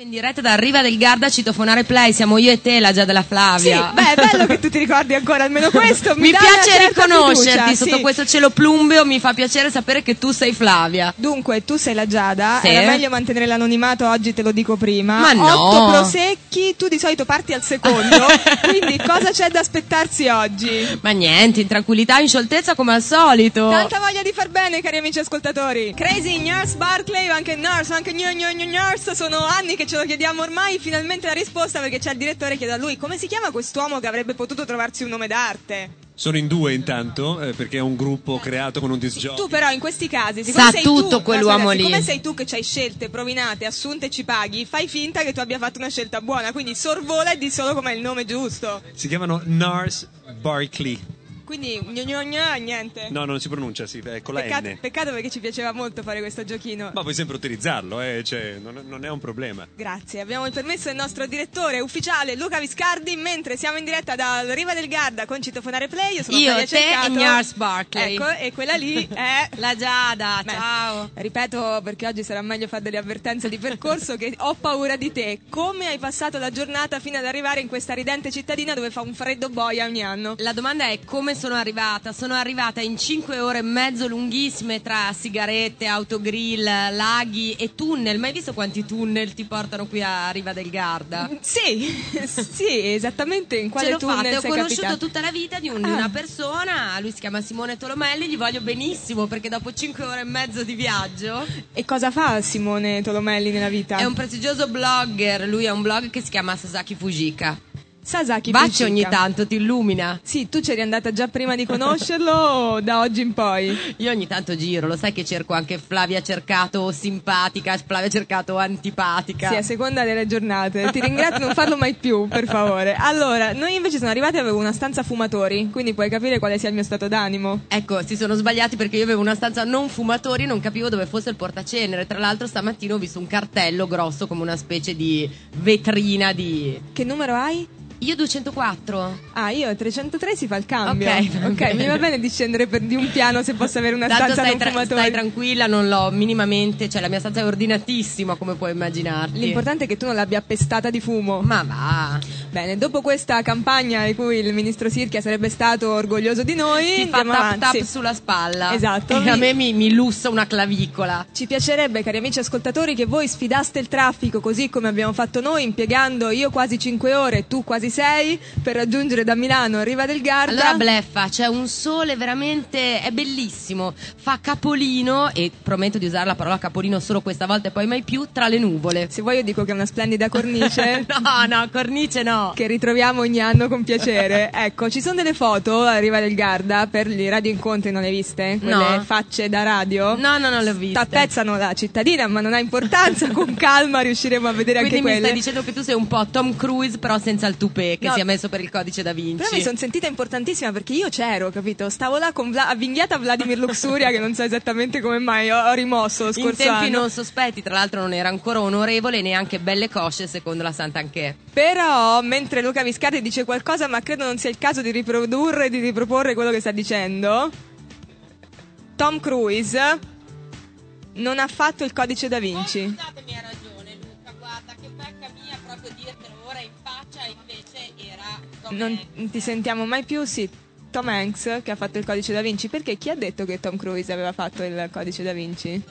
In diretta da Riva del Garda citofonare play, siamo io e te, la già della Sì, Flavia. beh, è bello che tu ti ricordi ancora almeno questo. mi dà piace riconoscerti fiducia, sotto sì. questo cielo plumbeo, mi fa piacere sapere che tu sei Flavia. Dunque, tu sei la Giada, Sì. era meglio mantenere l'anonimato, oggi te lo dico prima. Ma no. Otto prosecchi, tu di solito parti al secondo, quindi cosa c'è da aspettarsi oggi? Ma niente, in tranquillità, in scioltezza come al solito. Tanta voglia di far bene, cari amici ascoltatori. Crazy, Nurse Barclay, anche Nurse, anche Gnu Gnu Gnu Nurse, sono anni che ce lo chiediamo ormai, finalmente la risposta perché c'è il direttore che chiede a lui come si chiama quest'uomo che avrebbe potuto trovarsi un nome d'arte. Sono in due intanto, eh, perché è un gruppo creato con un disc jockey. Tu però in questi casi, siccome Sa sei tutto tu, quell'uomo lì. Siccome sei tu che ci hai scelte, provinate, assunte e ci paghi, fai finta che tu abbia fatto una scelta buona, quindi sorvola e di solo com'è il nome giusto. Si chiamano Nars Barkley. Quindi gnu gnu, niente. No, non si pronuncia, sì, è con la Peccato, N. peccato perché ci piaceva molto fare questo giochino. Ma puoi sempre utilizzarlo, eh, cioè, non, non è un problema. Grazie, abbiamo il permesso del nostro direttore ufficiale Luca Viscardi mentre siamo in diretta da Riva del Garda con Citofonare Play. Io sono Io, te e Cercato. Nurse Barclay. Ecco, e quella lì è La Giada, Beh, ciao. Ripeto perché oggi sarà meglio fare delle avvertenze di percorso che ho paura di te. Come hai passato la giornata fino ad arrivare in questa ridente cittadina dove fa un freddo boia ogni anno? La domanda è come sono arrivata? Sono arrivata in 5 ore e mezzo lunghissime tra sigarette, autogrill, laghi e tunnel. Ma hai visto quanti tunnel ti portano qui a Riva del Garda? Sì, sì, esattamente in quale Ce tunnel fatta, ho conosciuto capitato? tutta la vita di, un- di Ah. una persona, lui si chiama Simone Tolomelli, gli voglio benissimo perché dopo 5 ore e mezzo di viaggio E cosa fa Simone Tolomelli nella vita? è un prestigioso blogger, lui ha un blog che si chiama Sasaki Fujika. Sasaki Baci ogni tanto, ti illumina. Sì, tu c'eri andata già prima di conoscerlo o da oggi in poi? Io ogni tanto giro, lo sai che cerco anche Flavia Cercato simpatica, Flavia Cercato antipatica. Sì, a seconda delle giornate. Ti ringrazio, non farlo mai più, per favore. Allora, noi invece sono arrivati e avevo una stanza fumatori, quindi puoi capire quale sia il mio stato d'animo. Ecco, si sono sbagliati perché io avevo una stanza non fumatori non capivo dove fosse il portacenere. Tra l'altro stamattina ho visto un cartello grosso come una specie di vetrina di... Che numero hai? Io 204. Ah, io 303 si fa il cambio. Ok, va ok, bene. mi va bene di scendere per di un piano se posso avere una Tanto stanza non tra- fumatori. stai tranquilla, non l'ho minimamente, cioè la mia stanza è ordinatissima come puoi immaginarti. L'importante è che tu non l'abbia appestata di fumo. Ma va. Bene, dopo questa campagna di cui il ministro Sirchia sarebbe stato orgoglioso di noi, Ti fa tap tap sulla spalla. Esatto. E a me mi, mi lussa una clavicola. Ci piacerebbe, cari amici ascoltatori, che voi sfidaste il traffico così come abbiamo fatto noi, impiegando io quasi 5 ore, tu quasi 6, per raggiungere da Milano a Riva del Garda. Allora bleffa, c'è un sole veramente, è bellissimo, fa capolino e prometto di usare la parola capolino solo questa volta e poi mai più tra le nuvole. Se vuoi io dico che è una splendida cornice. no, no, cornice no. Che ritroviamo ogni anno con piacere. Ecco, ci sono delle foto a Riva del Garda per i radio incontri, non le hai viste? Quelle No. facce da radio? No, no, non le ho viste. Tappezzano la cittadina, ma non ha importanza, con calma riusciremo a vedere Quindi anche mi quelle. stai dicendo che tu sei un po' Tom Cruise però senza il toupé che No. si è messo per il codice da Vinci. Però mi sono sentita importantissima perché io c'ero, capito? Stavo là con Vla- avvinghiata Vladimir Luxuria che non so esattamente come mai ho, ho rimosso lo In scorso tempi anno. non sospetti, tra l'altro non era ancora onorevole e neanche belle cosce secondo la Sant'Anché. Però mentre Luca Viscardi dice qualcosa, ma credo non sia il caso di riprodurre e di riproporre quello che sta dicendo. Tom Cruise non ha fatto il codice da Vinci. Datemi ha ragione Non ti sentiamo mai più, sì. Tom Hanks che ha fatto il codice da Vinci. Perché chi ha detto che Tom Cruise aveva fatto il codice da Vinci?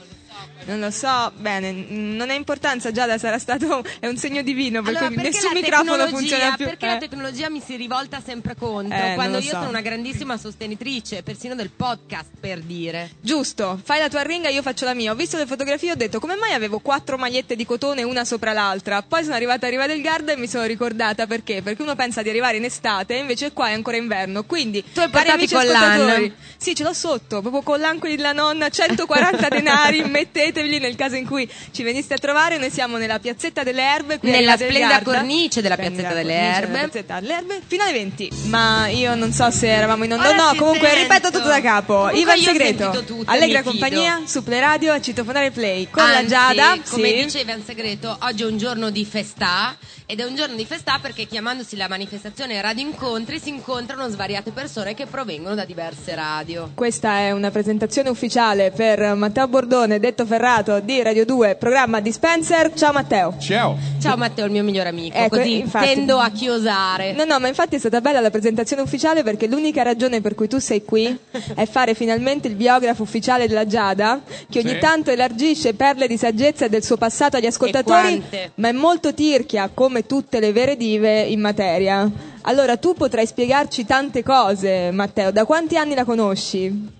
Non lo so, bene, non ha importanza, Giada sarà stato, è un segno divino, per Allora, cui perché nessun microfono funziona più. Perché eh. la tecnologia mi si rivolta sempre contro, Eh, quando io so. sono una grandissima sostenitrice, persino del podcast, per dire. Giusto, fai la tua ringa, io faccio la mia. Ho visto le fotografie e ho detto come mai avevo quattro magliette di cotone una sopra l'altra. Poi sono arrivata a Riva del Garda e mi sono ricordata perché? Perché uno pensa di arrivare in estate e invece qua è ancora inverno. Quindi, Tu hai portato i collan? ascoltatori, Sì, ce l'ho sotto, proprio collan quelli della nonna, 140 denari, metteteveli nel caso in cui ci veniste a trovare. Noi siamo nella piazzetta delle erbe, Nella splendida cornice della piazzetta delle erbe. piazzetta delle erbe, fino alle 20. Ma io non so se eravamo in onda o no, comunque sento. ripeto tutto da capo. Comunque Ivan Segreto, tutto, Allegra compagnia, su Play Radio a Citofonare Play con la Anzi, Giada. come sì. dice Ivan Segreto, oggi è un giorno di festà ed è un giorno di festà perché chiamandosi la manifestazione Radio Incontri si incontrano svariate persone che provengono da diverse radio. Questa è una presentazione ufficiale per Matteo Bordone, Detto Ferrato di Radio 2, programma di Spencer. Ciao Matteo. Ciao. Ciao Matteo, il mio migliore amico. Ecco, Così infatti. tendo a chiosare. No, no, ma infatti è stata bella la presentazione ufficiale perché l'unica ragione per cui tu sei qui è fare finalmente il biografo ufficiale della Giada, che ogni Sì. tanto elargisce perle di saggezza del suo passato agli ascoltatori, ma è molto tirchia, come tutte le vere dive in materia. Allora, tu potrai spiegarci tante cose, Matteo. Da quanti anni la conosci?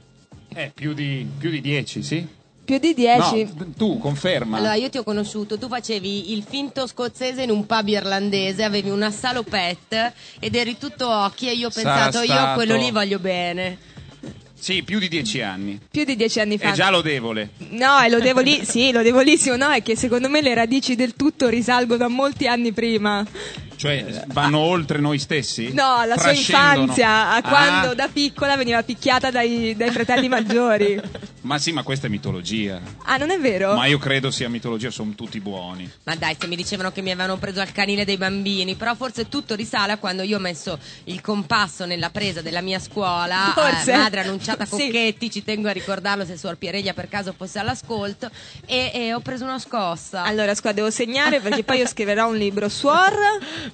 Eh, più di, più di dieci, sì? Più di dieci? No, tu, conferma. Allora, io ti ho conosciuto, tu facevi il finto scozzese in un pub irlandese, avevi una salopette ed eri tutto occhi e io ho Sarà pensato, io a stato- quello lì voglio bene. Sì, più di dieci anni. Più di dieci anni fa. È già lodevole. No, è lodevoli- sì, lodevolissimo, no, è che secondo me le radici del tutto risalgono a molti anni prima. Cioè, vanno oltre noi stessi? No, alla sua infanzia, a Ah, quando da piccola veniva picchiata dai, dai fratelli maggiori. Ma sì, ma questa è mitologia. Ah, non è vero? Ma io credo sia mitologia, sono tutti buoni. Ma dai, se mi dicevano che mi avevano preso al canile dei bambini, però forse tutto risale a quando io ho messo il compasso nella presa della mia scuola. Forse. eh, madre annunciata Sì. Cocchetti, ci tengo a ricordarlo se Suor Piereglia per caso fosse all'ascolto, e, e ho preso una scossa. Allora, scusa, devo segnare perché poi io scriverò un libro. Suor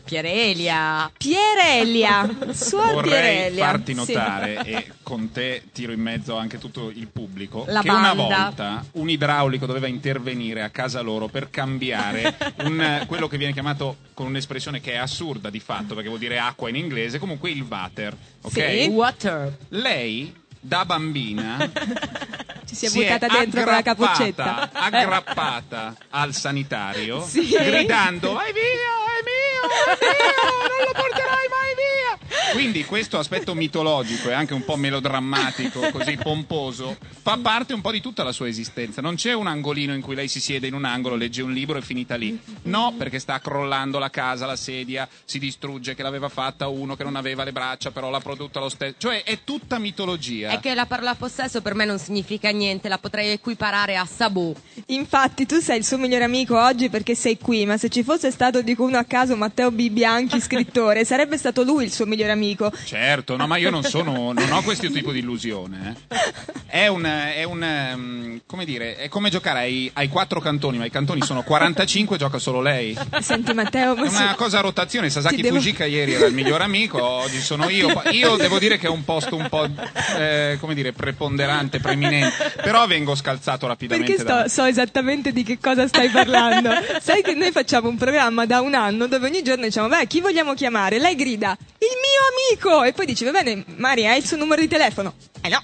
Pierelia. Pierelia. Suor Vorrei Pierelia. farti Sì. notare, e con te tiro in mezzo anche tutto il pubblico, La che una banda. volta un idraulico doveva intervenire a casa loro per cambiare un- quello che viene chiamato con un'espressione che è assurda di fatto, perché vuol dire acqua in inglese, comunque il water. Ok? Sì. Water. Lei, da bambina, Ci si è buttata dentro con la aggrappata- capoccetta. aggrappata al sanitario, Sì. gridando: Vai via, è mio, è mio, non lo porterai mai via. Quindi questo aspetto mitologico e anche un po' melodrammatico, così pomposo, fa parte un po' di tutta la sua esistenza. Non c'è un angolino in cui lei si siede in un angolo, legge un libro e è finita lì. No, perché sta crollando la casa, la sedia, si distrugge che l'aveva fatta uno che non aveva le braccia, però l'ha prodotta lo stesso. Cioè è tutta mitologia. È che la parola possesso per me non significa niente, la potrei equiparare a sabù. Infatti, tu sei il suo migliore amico oggi perché sei qui, ma se ci fosse stato, dico uno a caso, Matteo B. Bianchi, scrittore, sarebbe stato lui il suo migliore amico. Certo, no, ma io non sono, non ho questo tipo di illusione. eh. È un, è un, ehm, come dire, è come giocare ai, ai quattro cantoni, ma i cantoni sono 45, gioca solo lei. Senti, Matteo, È ma una sì. cosa a rotazione. Sasaki devo- Fujika ieri era il miglior amico, oggi sono io. Io devo dire che è un posto un po', eh, come dire, preponderante, preeminente. Però vengo scalzato rapidamente. Perché sto- da- so esattamente di che cosa stai parlando. Sai che noi facciamo un programma da un anno dove ogni giorno diciamo, beh, chi vogliamo chiamare? Lei grida, il mio amico! E poi dice, va bene, Maria, hai il suo numero di telefono? Eh no.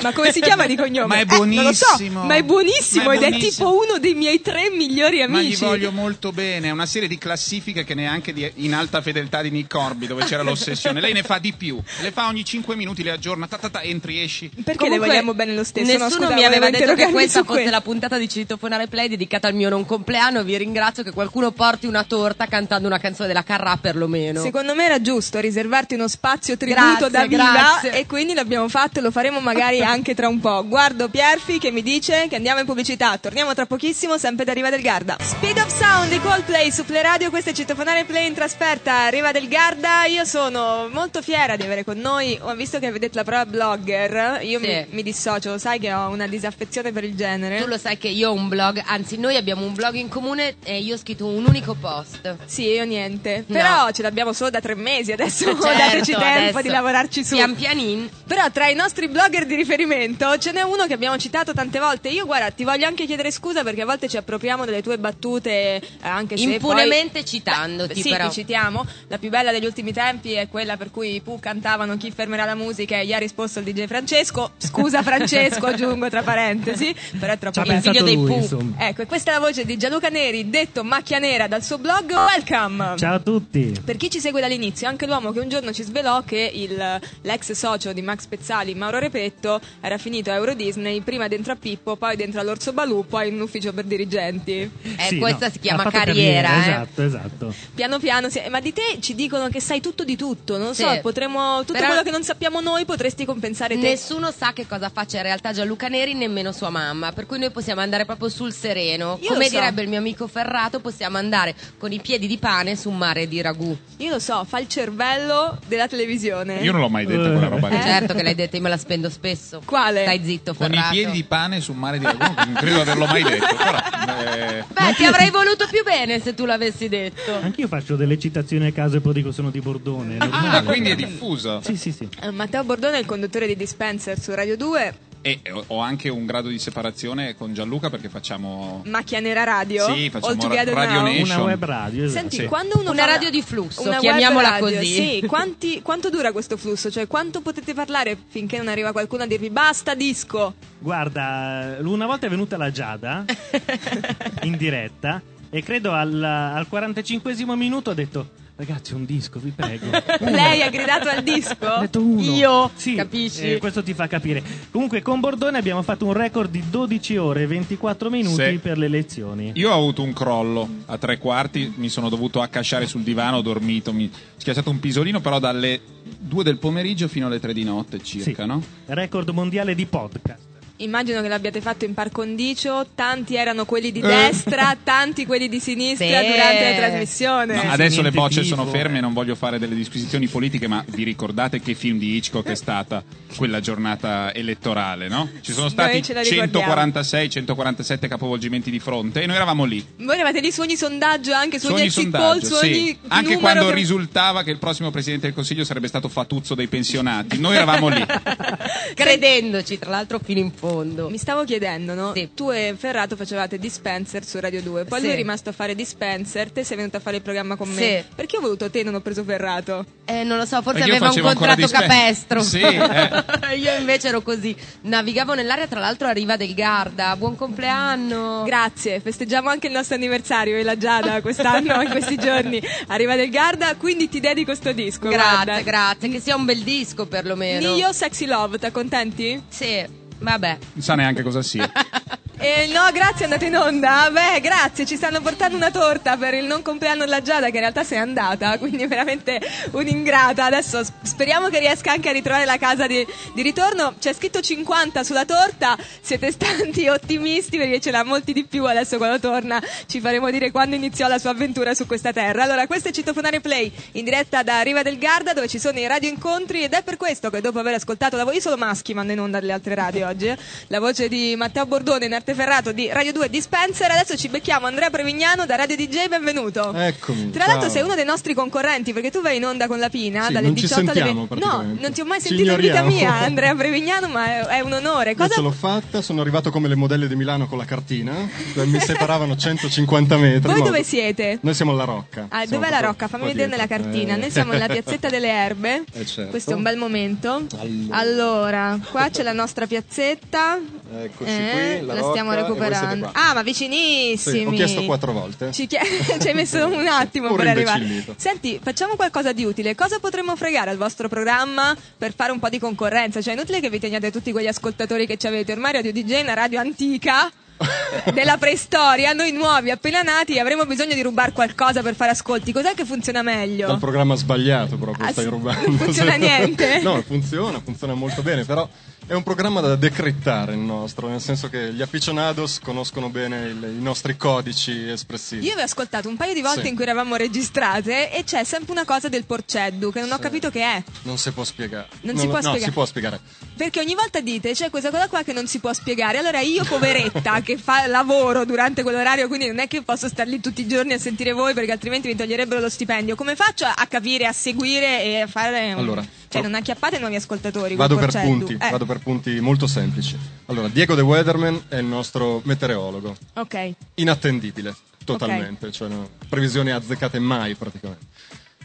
Ma come si chiama di cognome? Ma è Eh, non lo so, buonissimo. ma è buonissimo Ma è ed è buonissimo. tipo uno dei miei tre migliori Ma gli amici. voglio molto bene, è una serie di classifiche che neanche di- in alta fedeltà di Nick Corby dove c'era l'ossessione. Lei ne fa di più, le fa ogni 5 minuti, le aggiorna, ta, ta, ta, entri, esci. Perché Comunque, le vogliamo bene lo stesso? No, Nessuno scusa, mi aveva detto che questa fosse la puntata di Citofonare Play dedicata al mio non compleanno. Vi ringrazio che qualcuno porti una torta cantando una canzone della Carrà perlomeno. Secondo me era giusto riservarti uno spazio tributo Grazie, da viva grazie. e quindi l'abbiamo fatto e lo faremo magari anche tra un po'. Guardo Pierfi che mi dice che andiamo in pubblicità. Torniamo tra pochissimo, sempre da Riva del Garda. Speed of Sound di Coldplay su Play Radio, questo è Citofonare Play in trasferta a Riva del Garda. Io sono molto fiera di avere con noi, ho visto che vedete la parola blogger, io Sì. mi, mi dissocio, sai che ho una disaffezione per il genere. Tu lo sai che io ho un blog, anzi noi abbiamo un blog in comune e io ho scritto un unico post. Sì, io niente. No. Però ce l'abbiamo solo da tre mesi, adesso Certo, dateci tempo adesso, di lavorarci su. Pian pianin. Però tra i nostri blogger di riferimento ce n'è uno che abbiamo citato tante volte. Io guarda, ti voglio anche chiedere scusa perché a volte ci appropriamo delle tue battute eh, anche se Impunemente poi... citandoti, Sì, però. ti citiamo. La più bella degli ultimi tempi è quella per cui i Pooh cantavano Chi fermerà la musica e gli ha risposto il DJ Francesco. Scusa Francesco, aggiungo tra parentesi, però è troppo ha Il bello. figlio dei lui, Pooh. insomma. Ecco, questa è la voce di Gianluca Neri, detto Macchia Nera dal suo blog. Welcome! Ciao a tutti. Per chi ci segue dall'inizio, anche l'uomo che un giorno ci svelò che il- l'ex socio di Max Pezzali, Mauro Repetto, era finito a Euro Disney, prima dentro a Pippo, poi dentro all'Orso Balù, poi in un ufficio per dirigenti. Eh, Sì, questa no, si chiama fatto carriera, eh. Esatto, esatto. Piano piano, si- ma di te ci dicono che sai tutto di tutto, non so, Sì. potremmo, tutto Però- quello che non sappiamo noi potresti compensare te. Nessuno sa che cosa faccia in realtà Gianluca Neri, nemmeno sua mamma, per cui noi possiamo andare proprio sul sereno. Io Come so. direbbe il mio amico Ferrato, possiamo andare con i piedi di pane su un mare di ragù. Io lo so, fa il cervello della televisione. Io non l'ho mai detta quella roba lì. Certo che l'hai detto, io me la spendo spesso adesso. Quale? Stai zitto, Con i Ferrato. piedi di pane sul mare di Laguna, non credo di averlo mai detto, però... eh, Beh, ti avrei voluto più bene se tu l'avessi detto. Anch'io faccio delle citazioni a caso e poi dico sono di Bordone. è Ah, normale. quindi è diffuso. Sì, sì, sì. Eh, Matteo Bordone è il conduttore di Dispenser su Radio 2, E ho- anche un grado di separazione con Gianluca perché facciamo... Macchia Nera Radio. Sì, facciamo All Together Radio Now. Nation. Una web radio. esatto. Senti, Sì. quando uno Una fa- radio di flusso, una chiamiamola radio, così. Sì, quanti- quanto dura questo flusso? Cioè, quanto potete parlare finché non arriva qualcuno a dirvi basta disco? Guarda, una volta è venuta la Giada in diretta e credo al, al 45 minuto ha detto ragazzi un disco, vi prego. Lei ha gridato al disco? Ha detto uno. Io, Sì, capisci? eh, questo ti fa capire. Comunque con Bordone abbiamo fatto un record di 12 ore e 24 minuti Sì. per le elezioni. Io ho avuto un crollo a tre quarti, mi sono dovuto accasciare sul divano, ho dormito, mi ho schiacciato un pisolino, però dalle 2 del pomeriggio fino alle 3 di notte circa, Sì. no? Record mondiale di podcast. Immagino che l'abbiate fatto in par condicio, tanti erano quelli Eh. di destra, tanti quelli di sinistra Sì. durante la trasmissione. No, sì, adesso le bocce tifo. sono ferme, non voglio fare delle disquisizioni politiche, ma vi ricordate che film di Hitchcock è stata quella giornata elettorale, no? Ci sono stati Noi ce la ricordiamo. 146-147 capovolgimenti di fronte e noi eravamo lì. Voi eravate lì su ogni sondaggio, anche su Su ogni exit sì. ogni Anche quando che- risultava che il prossimo presidente del Consiglio sarebbe stato Fatuzzo dei pensionati, noi eravamo lì. Credendoci, tra l'altro, fino in fondo. Mi stavo chiedendo, no? Sì. Tu e Ferrato facevate Dispenser su Radio 2, poi Sì. lui è rimasto a fare Dispenser, te sei venuto a fare il programma con me. Sì. Perché ho voluto te e non ho preso Ferrato? Eh, non lo so, forse Perché aveva un contratto dispen- capestro. Sì, eh. Io invece ero così. Navigavo nell'aria, tra l'altro, a Riva del Garda. Buon compleanno. Grazie, festeggiamo anche il nostro anniversario, io e la Giada, quest'anno, in questi giorni. Arriva del Garda, quindi ti dedico sto disco. grazie, guarda. grazie. Che sia un bel disco, perlomeno. Nio Sexy Love, ti accontenti? Sì, vabbè. Non sa neanche cosa sia. Eh, no, grazie, andate in onda. Beh, grazie, ci stanno portando una torta per il non compleanno della Giada, che in realtà se n'è andata, quindi veramente un'ingrata. Adesso speriamo che riesca anche a ritrovare la casa di, di ritorno. C'è scritto 50 sulla torta, siete stanti ottimisti perché ce l'ha molti di più. Adesso quando torna ci faremo dire quando iniziò la sua avventura su questa terra. Allora, questo è Citofonare Play, in diretta da Riva del Garda, dove ci sono i radio incontri ed è per questo che dopo aver ascoltato la voce, solo maschi mando in onda alle altre radio oggi, la voce di Matteo Bordone in arte Ferrato di Radio 2 di Spencer, adesso ci becchiamo Andrea Prevignano da Radio DJ, benvenuto. Eccomi, Tra l'altro sei uno dei nostri concorrenti perché tu vai in onda con la Pina Sì, dalle non ci 18 alle sentiamo 20. No, non ti ho mai sentito in vita mia, Andrea Prevignano, ma è, un onore. Io Cosa ce l'ho fatta, sono arrivato come le modelle di Milano con la cartina, mi separavano 150 metri. Voi dove siete? Noi siamo alla Rocca. Ah, dov'è la Rocca? Fammi vedere nella cartina. Eh. Noi siamo nella piazzetta delle Erbe. Eh, certo. Questo è un bel momento. Allora. Allora, qua c'è la nostra piazzetta. Eccoci Eh, qui, la, la stiamo recuperando. Ah, ma vicinissimi. Sì, ho chiesto quattro volte. Ci, chie- ci hai messo un attimo per arrivare. Senti, facciamo qualcosa di utile. Cosa potremmo fregare al vostro programma per fare un po' di concorrenza? Cioè, è inutile che vi teniate tutti quegli ascoltatori che ci avete. Ormai Radio DJ è una radio antica. della preistoria, noi nuovi appena nati avremo bisogno di rubare qualcosa per fare ascolti. Cos'è che funziona meglio? Dal programma sbagliato proprio Ah, stai rubando. Non funziona niente? no, funziona, funziona molto bene, però è un programma da decrittare il nostro, nel senso che gli aficionados conoscono bene il- i nostri codici espressivi. Io avevo ascoltato un paio di volte Sì. in cui eravamo registrate e c'è sempre una cosa del porceddu che non ho Sì. capito che è. Non si può spiegare. Non si può no, spiegare. si può spiegare. Perché ogni volta dite c'è questa cosa qua che non si può spiegare. Allora io, poveretta, che fa lavoro durante quell'orario, quindi non è che posso star lì tutti i giorni a sentire voi perché altrimenti mi toglierebbero lo stipendio. Come faccio a capire, a seguire e a fare. Allora, cioè, non acchiappate nuovi ascoltatori. Vado per punti, Eh, vado per punti molto semplici. Allora, Diego The Weatherman è il nostro meteorologo. Ok. Inattendibile, totalmente. Cioè, no, previsioni azzeccate mai praticamente.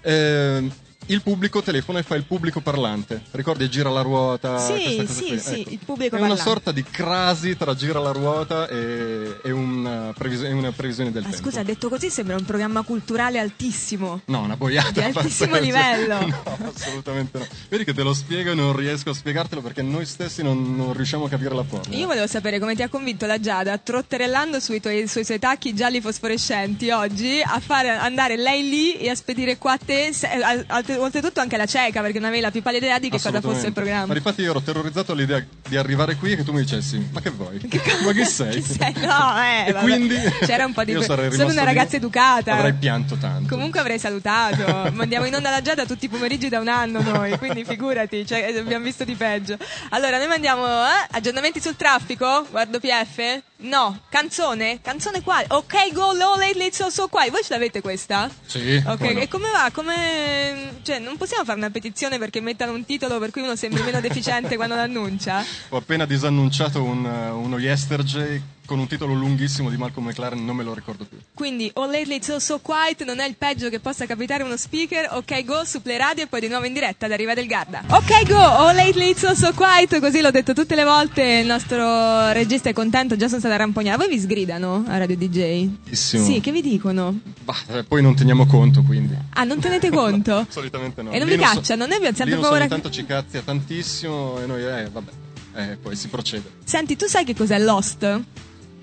Eh, il pubblico telefona e fa il pubblico parlante. Ricordi gira la ruota? Sì, sì, sì, Ecco. il pubblico È una parlante. sorta di crasi tra gira la ruota e, e una, previs- e una previsione del Ma tempo. scusa, detto così sembra un programma culturale altissimo. No, una boiata. Di altissimo pazzesca. livello. No, assolutamente no. Vedi che te lo spiego e non riesco a spiegartelo perché noi stessi non, non riusciamo a capire la forma. Io volevo sapere come ti ha convinto la Giada, trotterellando sui tuoi, sui suoi tacchi gialli fosforescenti oggi, a fare andare lei lì e a spedire qua a te, se- eh, al- oltretutto anche la cieca, perché non avevi la più pallida idea di che cosa fosse il Assolutamente. Ma programma. infatti io ero terrorizzato all'idea di arrivare qui e che tu mi dicessi, ma che vuoi? ma chi sei? Chi sei? No, eh, e vabbè. quindi C'era un po' di io sarei sono una lì, ragazza educata. Avrei pianto tanto. Comunque avrei salutato. Mandiamo in onda la Giada tutti i pomeriggi da un anno noi, quindi figurati, cioè, abbiamo visto di peggio. Allora, noi mandiamo eh, aggiornamenti sul traffico? Guardo PF? No. Canzone? Canzone quale? Ok, go low lately so so qua. Voi ce l'avete questa? Sì, Ok, no. e come va? Come... Cioè, non possiamo fare una petizione perché mettano un titolo per cui uno sembri meno deficiente quando l'annuncia? Ho appena disannunciato un, uh, uno Yesterday con un titolo lunghissimo di Malcolm McLaren, non me lo ricordo più. Quindi, oh lately it's so, so quiet, non è il peggio che possa capitare uno speaker. Ok, go su Play Radio e poi di nuovo in diretta ad Arriva del Garda. Ok, go, oh lately it's so, so quiet, così l'ho detto tutte le volte. Il nostro regista è contento, già sono stata rampognata. Voi vi sgridano a Radio DJ? Bellissimo. Sì, che vi dicono? Bah, eh, poi non teniamo conto, quindi. Ah, non tenete conto? Solitamente no. E non vi Linus- cacciano? Noi abbiamo sempre paura ogni tanto ci cazzia tantissimo e noi, eh, vabbè. Eh, poi si procede. Senti, tu sai che cos'è Lost?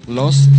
Lost?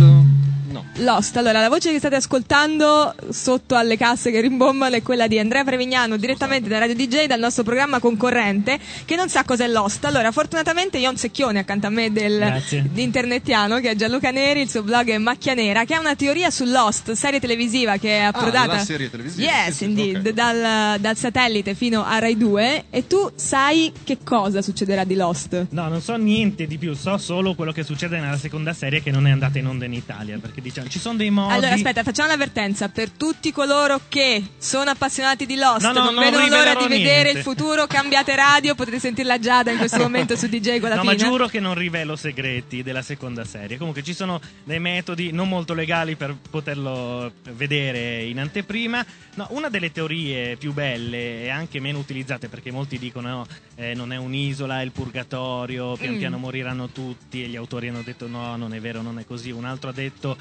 No. Lost, allora la voce che state ascoltando sotto alle casse che rimbombano è quella di Andrea Prevignano direttamente da Radio DJ dal nostro programma concorrente che non sa cos'è Lost. Allora, fortunatamente io ho un secchione accanto a me del, di internetiano che è Gianluca Neri, il suo blog è Macchia Nera, che ha una teoria su Lost, serie televisiva che è approdata. la serie televisiva. Yes, Sì, sì, indeed, ok. dal, dal satellite fino a Rai 2 e tu sai che cosa succederà di Lost? No, non so niente di più, so solo quello che succede nella seconda serie che non è andata in onda in Italia, perché diciamo ci sono dei modi Allora, aspetta, facciamo l'avvertenza per tutti coloro che sono appassionati di Lost, No, no, non non vedono l'ora di vedere niente. il futuro, cambiate radio, potete sentirla Giada in questo momento su DJ la No, ma giuro che non rivelo segreti della seconda serie. Comunque ci sono dei metodi non molto legali per poterlo vedere in anteprima. No, una delle teorie più belle e anche meno utilizzate perché molti dicono no, eh, non è un'isola, è il purgatorio, pian Mm. piano moriranno tutti e gli autori hanno detto no, non è vero, non è così. Un altro ha detto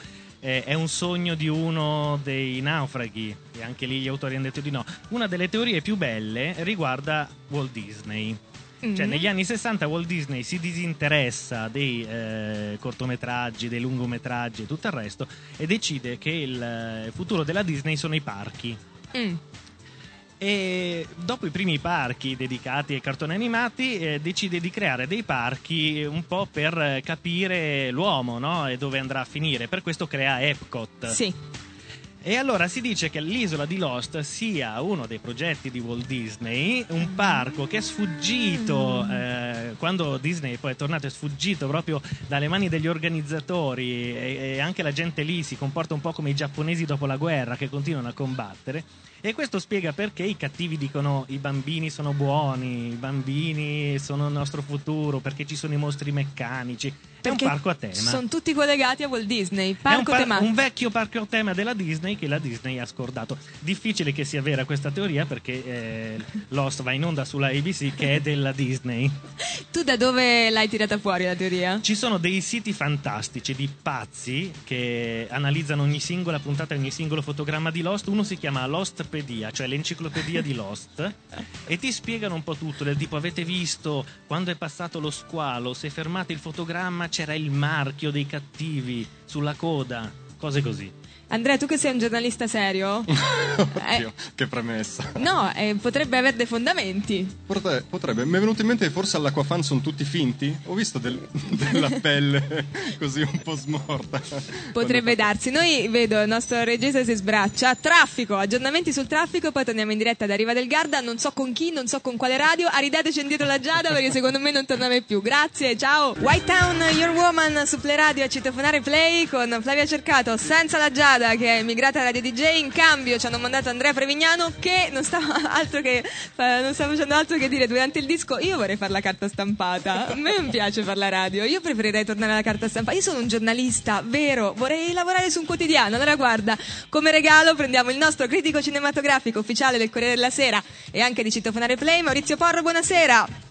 eh, è un sogno di uno dei naufraghi e anche lì gli autori hanno detto di no. Una delle teorie più belle riguarda Walt Disney. Cioè, Mhm. negli anni 60 Walt Disney si disinteressa dei eh, cortometraggi, dei lungometraggi e tutto il resto e decide che il eh, futuro della Disney sono i parchi. Mm. E dopo i primi parchi dedicati ai cartoni animati, eh, decide di creare dei parchi un po' per eh, capire l'uomo no? e dove andrà a finire. Per questo crea Epcot. Sì. E allora si dice che l'isola di Lost sia uno dei progetti di Walt Disney, un parco che è sfuggito, eh, quando Disney poi è tornato, è sfuggito proprio dalle mani degli organizzatori e, e anche la gente lì si comporta un po' come i giapponesi dopo la guerra che continuano a combattere. E questo spiega perché i cattivi dicono i bambini sono buoni, i bambini sono il nostro futuro, perché ci sono i mostri meccanici. È un Perché parco a tema. Sono tutti collegati a Walt Disney, È un, parco par- tematico. un vecchio parco a tema della Disney che la Disney ha scordato. Difficile che sia vera questa teoria perché eh, Lost va in onda sulla ABC che è della Disney. Tu da dove l'hai tirata fuori la teoria? Ci sono dei siti fantastici di pazzi che analizzano ogni singola puntata e ogni singolo fotogramma di Lost. Uno si chiama Lostpedia, cioè l'enciclopedia di Lost, e ti spiegano un po' tutto. Del tipo, avete visto quando è passato lo squalo? Se fermate il fotogramma c'era il marchio dei cattivi sulla coda, cose così. Andrea, tu che sei un giornalista serio? Oddio, che premessa. No, eh, potrebbe avere dei fondamenti. Potre- potrebbe. Mi è venuto in mente che forse all'Aquafan sono tutti finti. Ho visto del- della pelle così un po' smorta. Potrebbe darsi. Noi vedo il nostro regista si sbraccia. Traffico, aggiornamenti sul traffico, poi torniamo in diretta da Riva del Garda. Non so con chi, non so con quale radio. Aridateci indietro la Giada perché secondo me non torna mai più. Grazie, ciao. White Town, Your Woman su Play Radio a citofonare Play con Flavia Cercato senza la Giada che è emigrata a Radio DJ. In cambio ci hanno mandato Andrea Prevignano che non altro che non stava facendo altro che dire durante il disco io vorrei fare la carta stampata. A me non piace fare la radio. Io preferirei tornare alla carta stampata. Io sono un giornalista, vero, vorrei lavorare su un quotidiano. Allora guarda, come regalo prendiamo il nostro critico cinematografico ufficiale del Corriere della Sera e anche di Citofonare Play, Maurizio Porro, buonasera.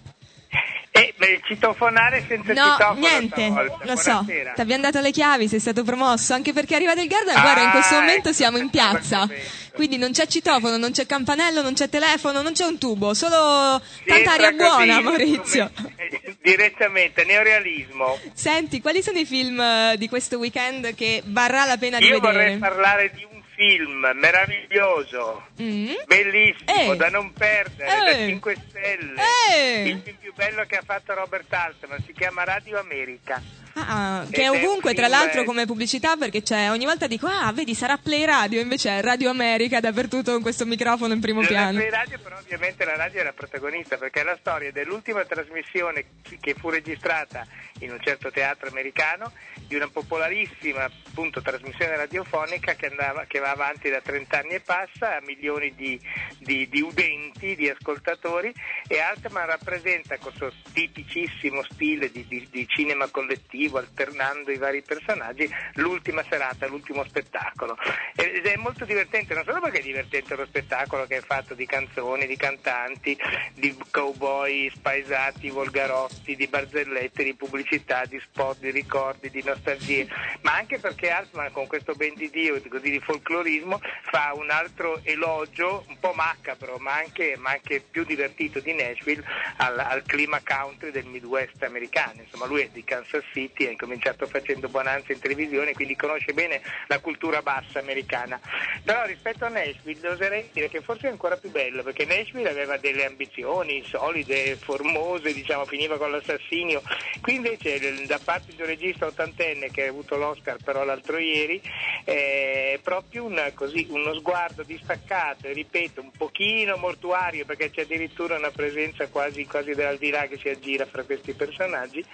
Eh, beh, citofonare senza No, citofono niente, stavolta. lo so. Ti abbiamo dato le chiavi, sei stato promosso, anche perché arriva del Garda, guarda, in questo Ah, momento siamo in piazza. Quindi non c'è citofono, non c'è campanello, non c'è telefono, non c'è un tubo, solo Si tanta aria così, buona, Maurizio. come- direttamente, neorealismo. Senti, quali sono i film eh, di questo weekend che varrà la pena di Io vorrei vedere? parlare di film meraviglioso, Mm. bellissimo, Eh. da non perdere, da Eh. 5 stelle. Eh. Il film più bello che ha fatto Robert Altman si chiama Radio America. Ah, che è ovunque, tra l'altro, come pubblicità, perché c'è ogni volta dico, ah, vedi, sarà Play Radio, invece è Radio America dappertutto con questo microfono in primo Non piano. Play Radio, però ovviamente la radio è la protagonista perché è la storia dell'ultima trasmissione che fu registrata in un certo teatro americano di una popolarissima appunto, trasmissione radiofonica che, andava, che va avanti da 30 anni e passa a milioni di, di- di udenti, di ascoltatori e Altman rappresenta questo tipicissimo stile di, di- cinema collettivo alternando i vari personaggi l'ultima serata, l'ultimo spettacolo. Ed è molto divertente non solo perché è divertente lo spettacolo che è fatto di canzoni, di cantanti, di cowboy spaesati, volgarotti, di barzellette, di pubblicità, di spot, di ricordi, di nostalgie, ma anche perché Altman con questo ben di Dio, così di folclorismo, fa un altro elogio, un po' macabro, ma anche, ma anche più divertito di Nashville, al, al clima country del Midwest americano. Insomma, lui è di Kansas City, ha incominciato facendo Bonanza in televisione, quindi conosce bene la cultura bassa americana. Però rispetto a Nashville oserei dire che forse è ancora più bello, perché Nashville aveva delle ambizioni solide, formose, diciamo, finiva con l'assassinio. Qui invece da parte di un regista ottantenne che ha avuto l'Oscar però l'altro ieri, è proprio una- così, uno sguardo distaccato, e ripeto, un pochino mortuario, perché c'è addirittura una presenza quasi, quasi dell'aldilà che si aggira fra questi personaggi,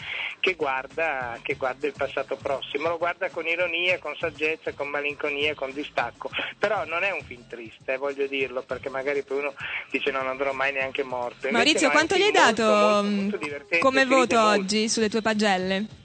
che guarda, che guarda il passato prossimo, lo guarda con ironia, con saggezza, con malinconia, con distacco. Però non è un film triste, eh, voglio dirlo, perché magari poi uno dice non andrò mai neanche morto. Invece Maurizio, no, quanto gli hai molto, dato molto, mm, molto divertente, come voto molto. oggi sulle tue pagelle?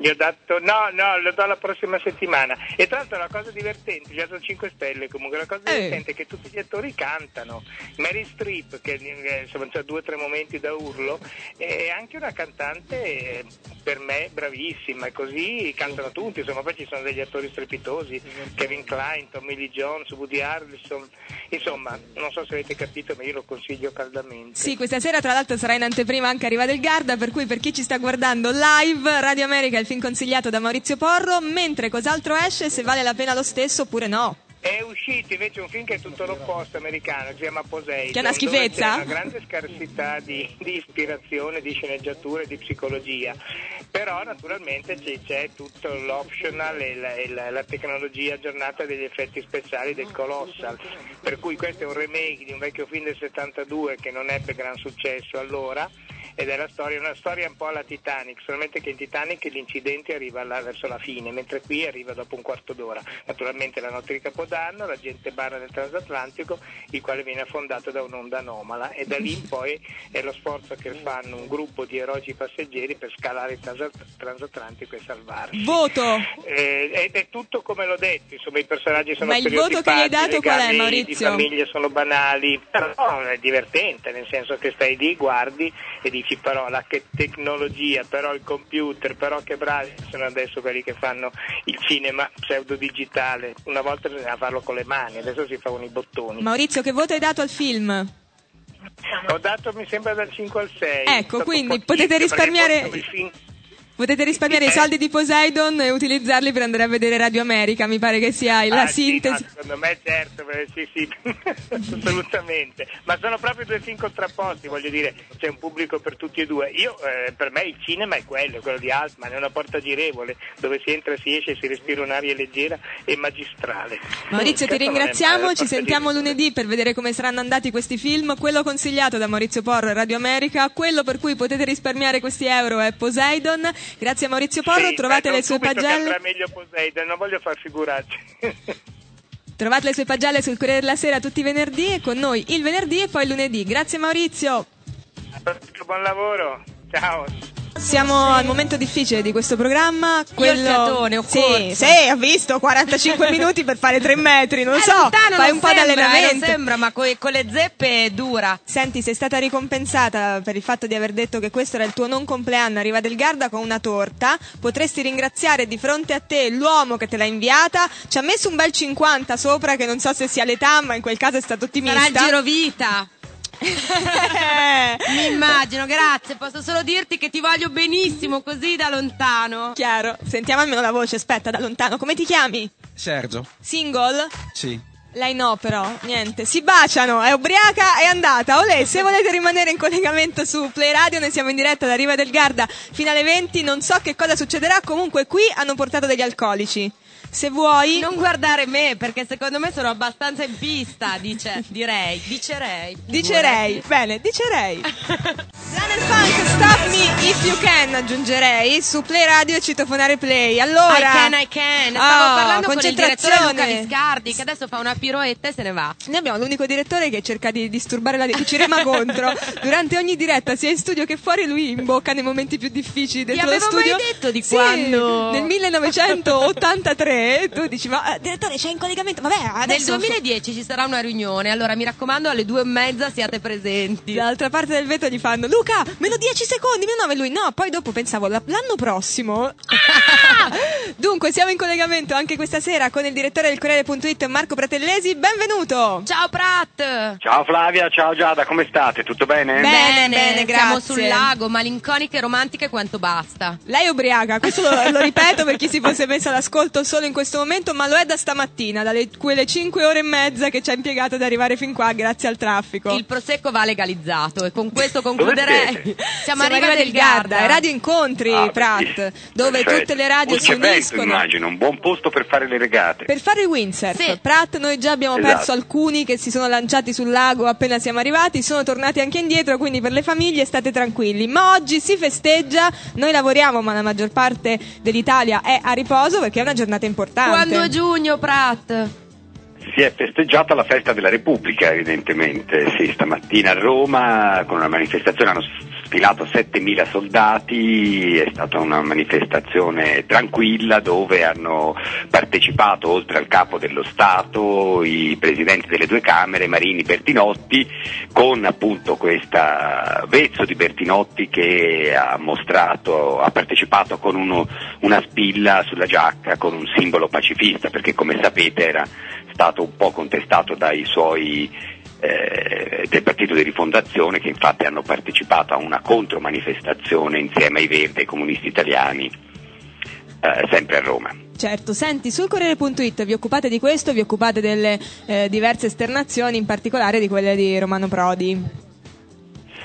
Gli ho dato, no, no, lo do la prossima settimana. E tra l'altro la cosa divertente, gli ho dato 5 stelle comunque, la cosa Eh. divertente è che tutti gli attori cantano. Mary Streep, che eh, insomma c'ha due o tre momenti da urlo, è anche una cantante eh, per me bravissima, e così cantano tutti, insomma poi ci sono degli attori strepitosi, Kevin Klein, Tommy Lee Jones, Woody Harrelson, insomma, non so se avete capito, ma io lo consiglio caldamente. Sì, questa sera tra l'altro sarà in anteprima anche Riva del Garda, per cui per chi ci sta guardando live, Radio America è il film consigliato da Maurizio Porro, mentre cos'altro esce, se vale la pena lo stesso oppure no. È uscito invece un film che è tutto l'opposto americano, si chiama Poseidon. Che è una schifezza? C'è una grande scarsità di, di ispirazione, di sceneggiatura e di psicologia. Però naturalmente c'è, c'è tutto l'optional e la, e la- la tecnologia aggiornata degli effetti speciali del Colossal. Per cui questo è un remake di un vecchio film del 72 che non ebbe gran successo allora. Ed è la storia, una storia un po' alla Titanic, solamente che in Titanic l'incidente arriva là verso la fine, mentre qui arriva dopo un quarto d'ora. Naturalmente la notte di Capodanno, la gente barra del transatlantico, il quale viene affondato da un'onda anomala e da lì in poi è lo sforzo che fanno un gruppo di eroici passeggeri per scalare il trans- transatlantico e salvarsi. Voto! Eh, ed è tutto come l'ho detto, insomma i personaggi sono Ma il voto che gli hai dato qual è, Maurizio? di famiglia sono banali, però è divertente, nel senso che stai lì, guardi e dici però la che tecnologia, però il computer, però che bravi sono adesso quelli che fanno il cinema pseudo digitale, una volta bisognava farlo con le mani, adesso si fa con i bottoni. Maurizio, che voto hai dato al film? Ho dato mi sembra dal 5 al 6. Ecco, quindi potete risparmiare- Potete risparmiare i Eh. soldi di Poseidon e utilizzarli per andare a vedere Radio America, mi pare che sia la Ah, sì, sintesi. no, secondo me certo, eh, sì, sì, assolutamente. Ma sono proprio due film contrapposti, voglio dire, c'è un pubblico per tutti e due. Io, eh, per me il cinema è quello, quello di Altman, è una porta girevole, dove si entra, si esce, si respira un'aria leggera e magistrale. Maurizio, ti ringraziamo, male, ci sentiamo lunedì per vedere come saranno andati questi film. Quello consigliato da Maurizio Porro e Radio America, quello per cui potete risparmiare questi euro è Poseidon. Grazie a Maurizio Porro, Sì, trovate le sue pagelle. meglio Poseidon, non voglio far figuracce. Trovate le sue pagelle sul Corriere della Sera tutti i venerdì e con noi il venerdì e poi il lunedì. Grazie Maurizio. Buon lavoro, ciao. Siamo al momento difficile di questo programma. Quello... il fiatone, ho Sì, corso. sì, ho visto 45 minuti per fare 3 metri, non Eh, so. lontano Fai un po' di eh, allenamento. Non sembra, ma coi- con le zeppe è dura. Senti, sei stata ricompensata per il fatto di aver detto che questo era il tuo non compleanno a Riva del Garda con una torta. Potresti ringraziare di fronte a te l'uomo che te l'ha inviata. Ci ha messo un bel 50 sopra, che non so se sia l'età, ma in quel caso è stato ottimista. Sarà il girovita. Mi immagino, grazie. Posso solo dirti che ti voglio benissimo così da lontano. Chiaro. Sentiamo almeno la voce. Aspetta, da lontano. Come ti chiami? Sergio. Single? Sì. Lei no, però, niente. Si baciano, è ubriaca, è andata. Olè, se volete rimanere in collegamento su Play Radio, noi siamo in diretta da Riva del Garda fino alle 20. Non so che cosa succederà, comunque qui hanno portato degli alcolici. Se vuoi. Non guardare me, perché secondo me sono abbastanza in pista, dice, direi, dicerei. Dicerei, bene, dicerei. Planet Funk, Stop Me If You Can, aggiungerei, su Play Radio e citofonare Play. Allora... I can, I can. Stavo Oh, parlando con il direttore. Luca Viscardi, che adesso fa una piroetta e se ne va. Noi abbiamo l'unico direttore che cerca di disturbare la che ci rema contro. Durante ogni diretta, sia in studio che fuori, lui imbocca nei momenti più difficili dentro lo avevo mai studio. detto di Sì, quando? Nel 1983 tu dici, ma eh, direttore c'è in collegamento? Vabbè, Nel adesso... 2010 ci sarà una riunione, allora mi raccomando alle due e mezza siate presenti. Dall'altra parte del vetro gli fanno Luca, meno 10 secondi, meno 9 lui. No, poi dopo pensavo la- l'anno prossimo. Ah! Dunque, siamo in collegamento anche questa sera con il direttore del Corriere.it Marco Pratellesi. Benvenuto. Ciao Pratt! Ciao Flavia, ciao Giada, come state? Tutto bene? Bene, bene, Siamo grazie. sul lago, malinconiche e romantiche quanto basta. Lei è ubriaca, questo lo, lo ripeto per chi si fosse messo all'ascolto solo in questo momento, ma lo è da stamattina, dalle quelle 5 ore e mezza che ci ha impiegato ad arrivare fin qua grazie al traffico. Il prosecco va legalizzato e con questo concluderei. Siamo a Riva del Garda. è Radio Incontri, Ah, Pratt, bellissimo. dove Perfetto. tutte le radio si Pulce vento, uniscono. immagino, un buon posto per fare le regate. Per fare il windsurf, Sì. Pratt, noi già abbiamo Esatto. perso alcuni che si sono lanciati sul lago appena siamo arrivati, sono tornati anche indietro, quindi per le famiglie state tranquilli. Ma oggi si festeggia, noi lavoriamo, ma la maggior parte dell'Italia è a riposo perché è una giornata importante. Quando è giugno, Pratt? Si è festeggiata la festa della Repubblica, evidentemente. Sì, stamattina a Roma con una manifestazione hanno sfilato 7.000 soldati, è stata una manifestazione tranquilla dove hanno partecipato oltre al capo dello Stato i presidenti delle due Camere, Marini Bertinotti, con appunto questa vezzo di Bertinotti che ha mostrato, ha partecipato con uno- una spilla sulla giacca con un simbolo pacifista, perché come sapete era stato un po' contestato dai suoi eh, del partito di rifondazione che infatti hanno partecipato a una contromanifestazione insieme ai Verdi e ai comunisti italiani eh, sempre a Roma. Certo, senti, sul Corriere.it vi occupate di questo, vi occupate delle eh, diverse esternazioni, in particolare di quelle di Romano Prodi.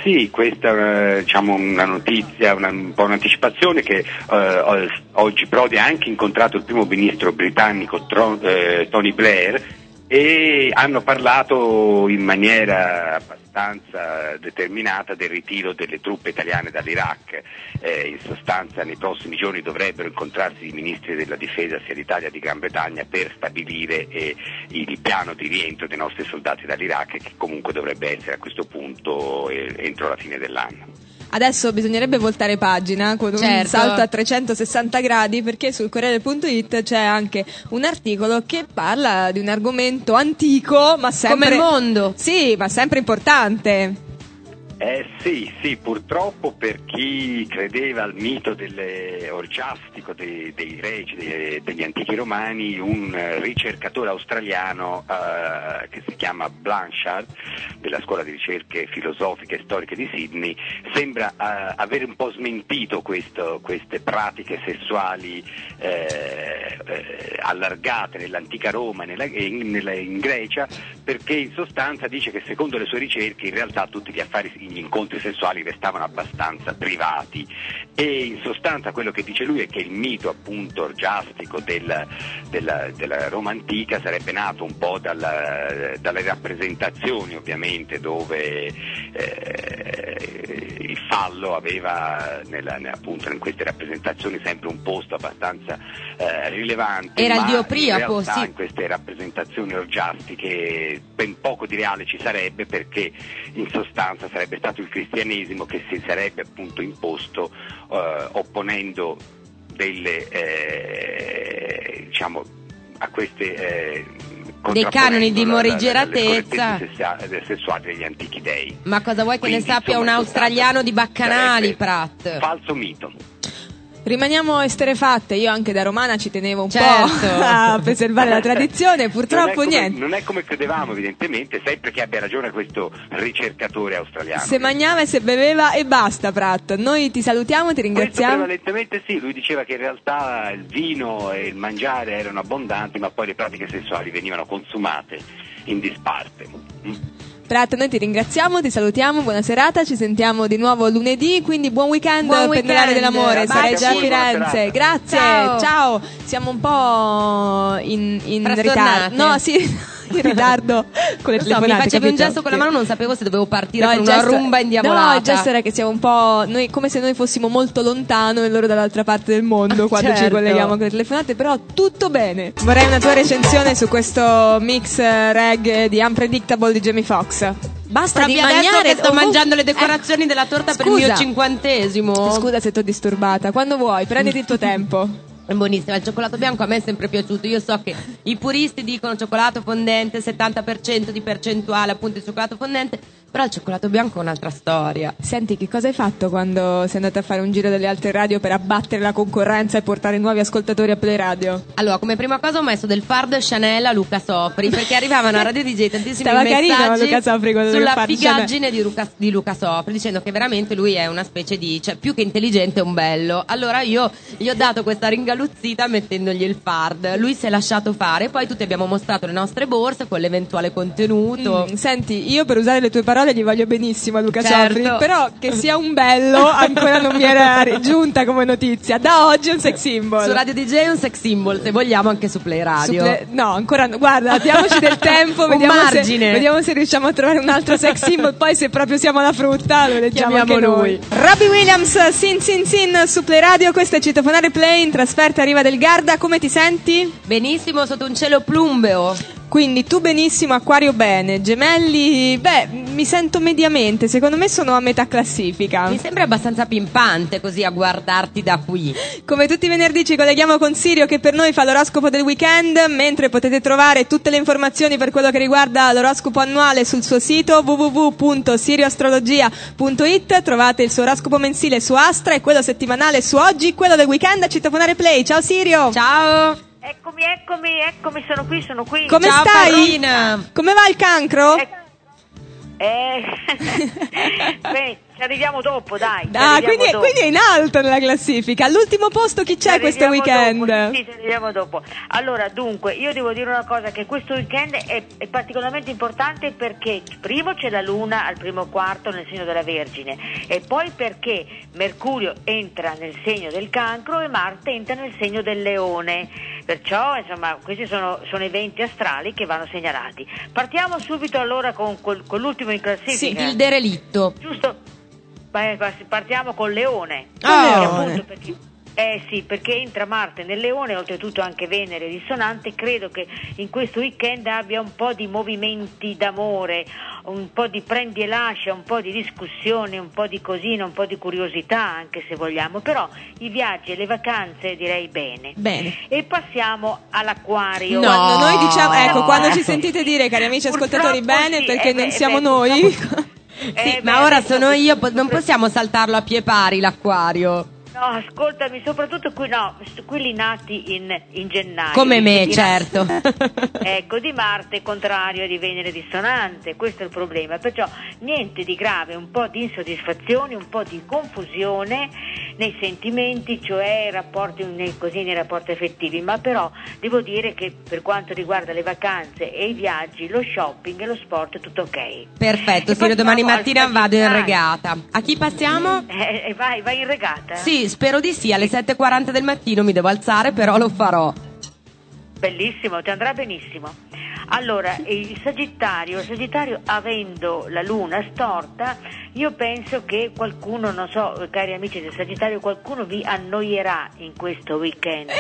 Sì, questa è diciamo, una notizia, una, un po' un'anticipazione che eh, oggi Prodi ha anche incontrato il primo ministro britannico Tro- eh, Tony Blair e hanno parlato in maniera abbastanza determinata del ritiro delle truppe italiane dall'Iraq. Eh, in sostanza nei prossimi giorni dovrebbero incontrarsi i ministri della difesa sia d'Italia che di Gran Bretagna per stabilire eh, il piano di rientro dei nostri soldati dall'Iraq che comunque dovrebbe essere a questo punto eh, entro la fine dell'anno. Adesso bisognerebbe voltare pagina con un Certo. salto a 360 gradi perché sul Corriere.it c'è anche un articolo che parla di un argomento antico ma sempre... Come il mondo. Sì, ma sempre importante. Eh sì, sì, purtroppo per chi credeva al mito orgiastico dei, dei regi, dei- degli antichi romani, un ricercatore australiano eh, che si chiama Blanchard, della scuola di ricerche filosofiche e storiche di Sydney, sembra eh, avere un po' smentito questo- queste pratiche sessuali eh, eh, allargate nell'antica Roma e nella- in, nella- in Grecia, perché in sostanza dice che secondo le sue ricerche in realtà tutti gli affari, gli incontri sessuali restavano abbastanza privati e in sostanza quello che dice lui è che il mito appunto orgiastico del- della, della Roma antica sarebbe nato un po' dalla- dalle rappresentazioni ovviamente dove eh, il fallo aveva nella- ne- appunto in queste rappresentazioni sempre un posto abbastanza eh, rilevante. Era il dio in Priapo, realtà sì. in queste rappresentazioni orgiastiche ben poco di reale ci sarebbe perché in sostanza sarebbe stato il cristianesimo che si sarebbe appunto imposto eh, opponendo delle eh, diciamo a queste eh, Dei canoni di morigeratezza. sessuali degli antichi dei. Ma cosa vuoi che ne Quindi, sappia un insomma, in australiano di Baccanali, Pratt? Falso mito. Rimaniamo esterefatte, io anche da romana ci tenevo un Certo. po' a preservare la tradizione, non, purtroppo come, niente. non è come credevamo, evidentemente, sempre che abbia ragione questo ricercatore australiano. Se mangiava e se beveva e basta, Pratt. Noi ti salutiamo, ti Questo ringraziamo. prevalentemente sì, lui diceva che in realtà il vino e il mangiare erano abbondanti, ma poi le pratiche sessuali venivano consumate in disparte. Mm. Pratt, noi ti ringraziamo, ti salutiamo, buona serata, ci sentiamo di nuovo lunedì, quindi buon weekend, Buon pendolare dell'amore, Baci. sarei già a Firenze. Grazie, Ciao. ciao. Siamo un po' in, in ritardo. No, sì, in ritardo con le Non so, mi telefonate, facevi un gesto con la mano, non sapevo se dovevo partire No, con una gesto- rumba indiavolata. No, il gesto era che siamo un po'. Noi, come se noi fossimo molto lontano e loro dall'altra parte del mondo quando ci Certo. colleghiamo con le telefonate, però tutto bene. Vorrei una tua recensione su questo mix eh, reggae di Unpredictable di Jamie Foxx. Basta Proprio di mangiare che sto ovunque- mangiando le decorazioni della torta per il scusa. mio cinquantesimo. Scusa se ti ho disturbata. Quando vuoi, prenditi il tuo tempo. È buonissimo, il cioccolato bianco a me è sempre piaciuto. Io so che i puristi dicono cioccolato fondente, 70% di percentuale appunto di cioccolato fondente, però il cioccolato bianco è un'altra storia. Senti, che cosa hai fatto quando sei andata a fare un giro delle altre radio per abbattere la concorrenza e portare nuovi ascoltatori a Play Radio? Allora, come prima cosa ho messo del Fard Chanel a Luca Sopri perché arrivavano a Radio DJ tantissimi Stava carino Luca Sopri sulla figaggine di Luca, di Luca Sopri dicendo che veramente lui è una specie di, cioè più che intelligente è un bello. Allora io gli ho dato questa ringaluzzita mettendogli il Fard. Lui si è lasciato fare, poi tutti abbiamo mostrato le nostre borse con l'eventuale contenuto. Mm, senti, io per usare le tue parole gli voglio benissimo a Luca Certo. Sopri, però che sia un bello ancora non mi era giunta come notizia. Da oggi è un sex symbol. Su Radio DJ è un sex symbol, se vogliamo anche su Play Su Radio. Play- no, ancora no. Guarda, diamoci del tempo, Un vediamo se, margine. vediamo se riusciamo a trovare un altro sex symbol. Poi, se proprio siamo alla frutta, lo leggiamo Chiamiamo anche noi. lui. Robbie Williams, Sin Sin Sin su Play Radio. Questo è Citofonare Play in trasferta a Riva del Garda. Come ti senti? Benissimo sotto un cielo plumbeo. Quindi tu benissimo, Acquario bene, Gemelli, beh, mi sento mediamente, secondo me sono a metà classifica. Mi sembra abbastanza pimpante così a guardarti da qui. Come tutti i venerdì ci colleghiamo con Sirio che per noi fa l'oroscopo del weekend, mentre potete trovare tutte le informazioni per quello che riguarda l'oroscopo annuale sul suo sito www.sirioastrologia.it, trovate il suo oroscopo mensile su Astra e quello settimanale su Oggi, quello del weekend a Citofonare Play. Ciao Sirio! Ciao! Eccomi, eccomi, eccomi, sono qui, sono qui. Come Ciao, stai? Parina. Come va il cancro? Eh, eh, beh, ci arriviamo dopo, dai. Ah, quindi, dopo. quindi è in alto nella classifica. All'ultimo posto chi c'è questo weekend? dopo, Sì, ci arriviamo dopo. Allora, dunque, io devo dire una cosa, che questo weekend è, è particolarmente importante perché primo c'è la Luna al primo quarto nel segno della Vergine e poi perché Mercurio entra nel segno del cancro e Marte entra nel segno del leone. Perciò, insomma, questi sono, sono eventi astrali che vanno segnalati. Partiamo subito allora con, quel- con l'ultimo in classifica. Il derelitto. Giusto? Partiamo col leone. Ah. Perché appunto perché- eh sì, perché entra Marte nel leone, oltretutto anche Venere dissonante, credo che in questo weekend abbia un po' di movimenti d'amore, un po' di prendi e lascia, un po' di discussione, un po' di cosina, un po' di curiosità anche se vogliamo, però i viaggi e le vacanze direi bene. Bene. E passiamo all'acquario. No. Quando noi diciamo, ecco, No. quando ci sentite dire, cari amici ascoltatori, bene, sì, perché eh, non beh, siamo beh, noi. purtroppo- Sì, Eh, ma beh, ora sono io, non possiamo saltarlo a pie pari l'acquario. No, ascoltami, soprattutto qui, no, quelli nati in, in gennaio. Come me, certo. Ecco, di Marte contrario e di Venere dissonante, questo è il problema. Perciò niente di grave, un po' di insoddisfazione, un po' di confusione nei sentimenti, cioè rapporti, nei, così, nei rapporti affettivi. Ma però devo dire che per quanto riguarda le vacanze e i viaggi, lo shopping e lo sport è tutto ok. Perfetto, Sirio, domani mattina vado in regata. A chi passiamo? Eh, eh, vai, vai in regata? Sì, spero di sì, alle 7.40 del mattino mi devo alzare, però lo farò. Bellissimo, ti andrà benissimo. Allora, il Sagittario, il Sagittario avendo la luna storta, io penso che qualcuno, non so, cari amici del Sagittario, qualcuno vi annoierà in questo weekend.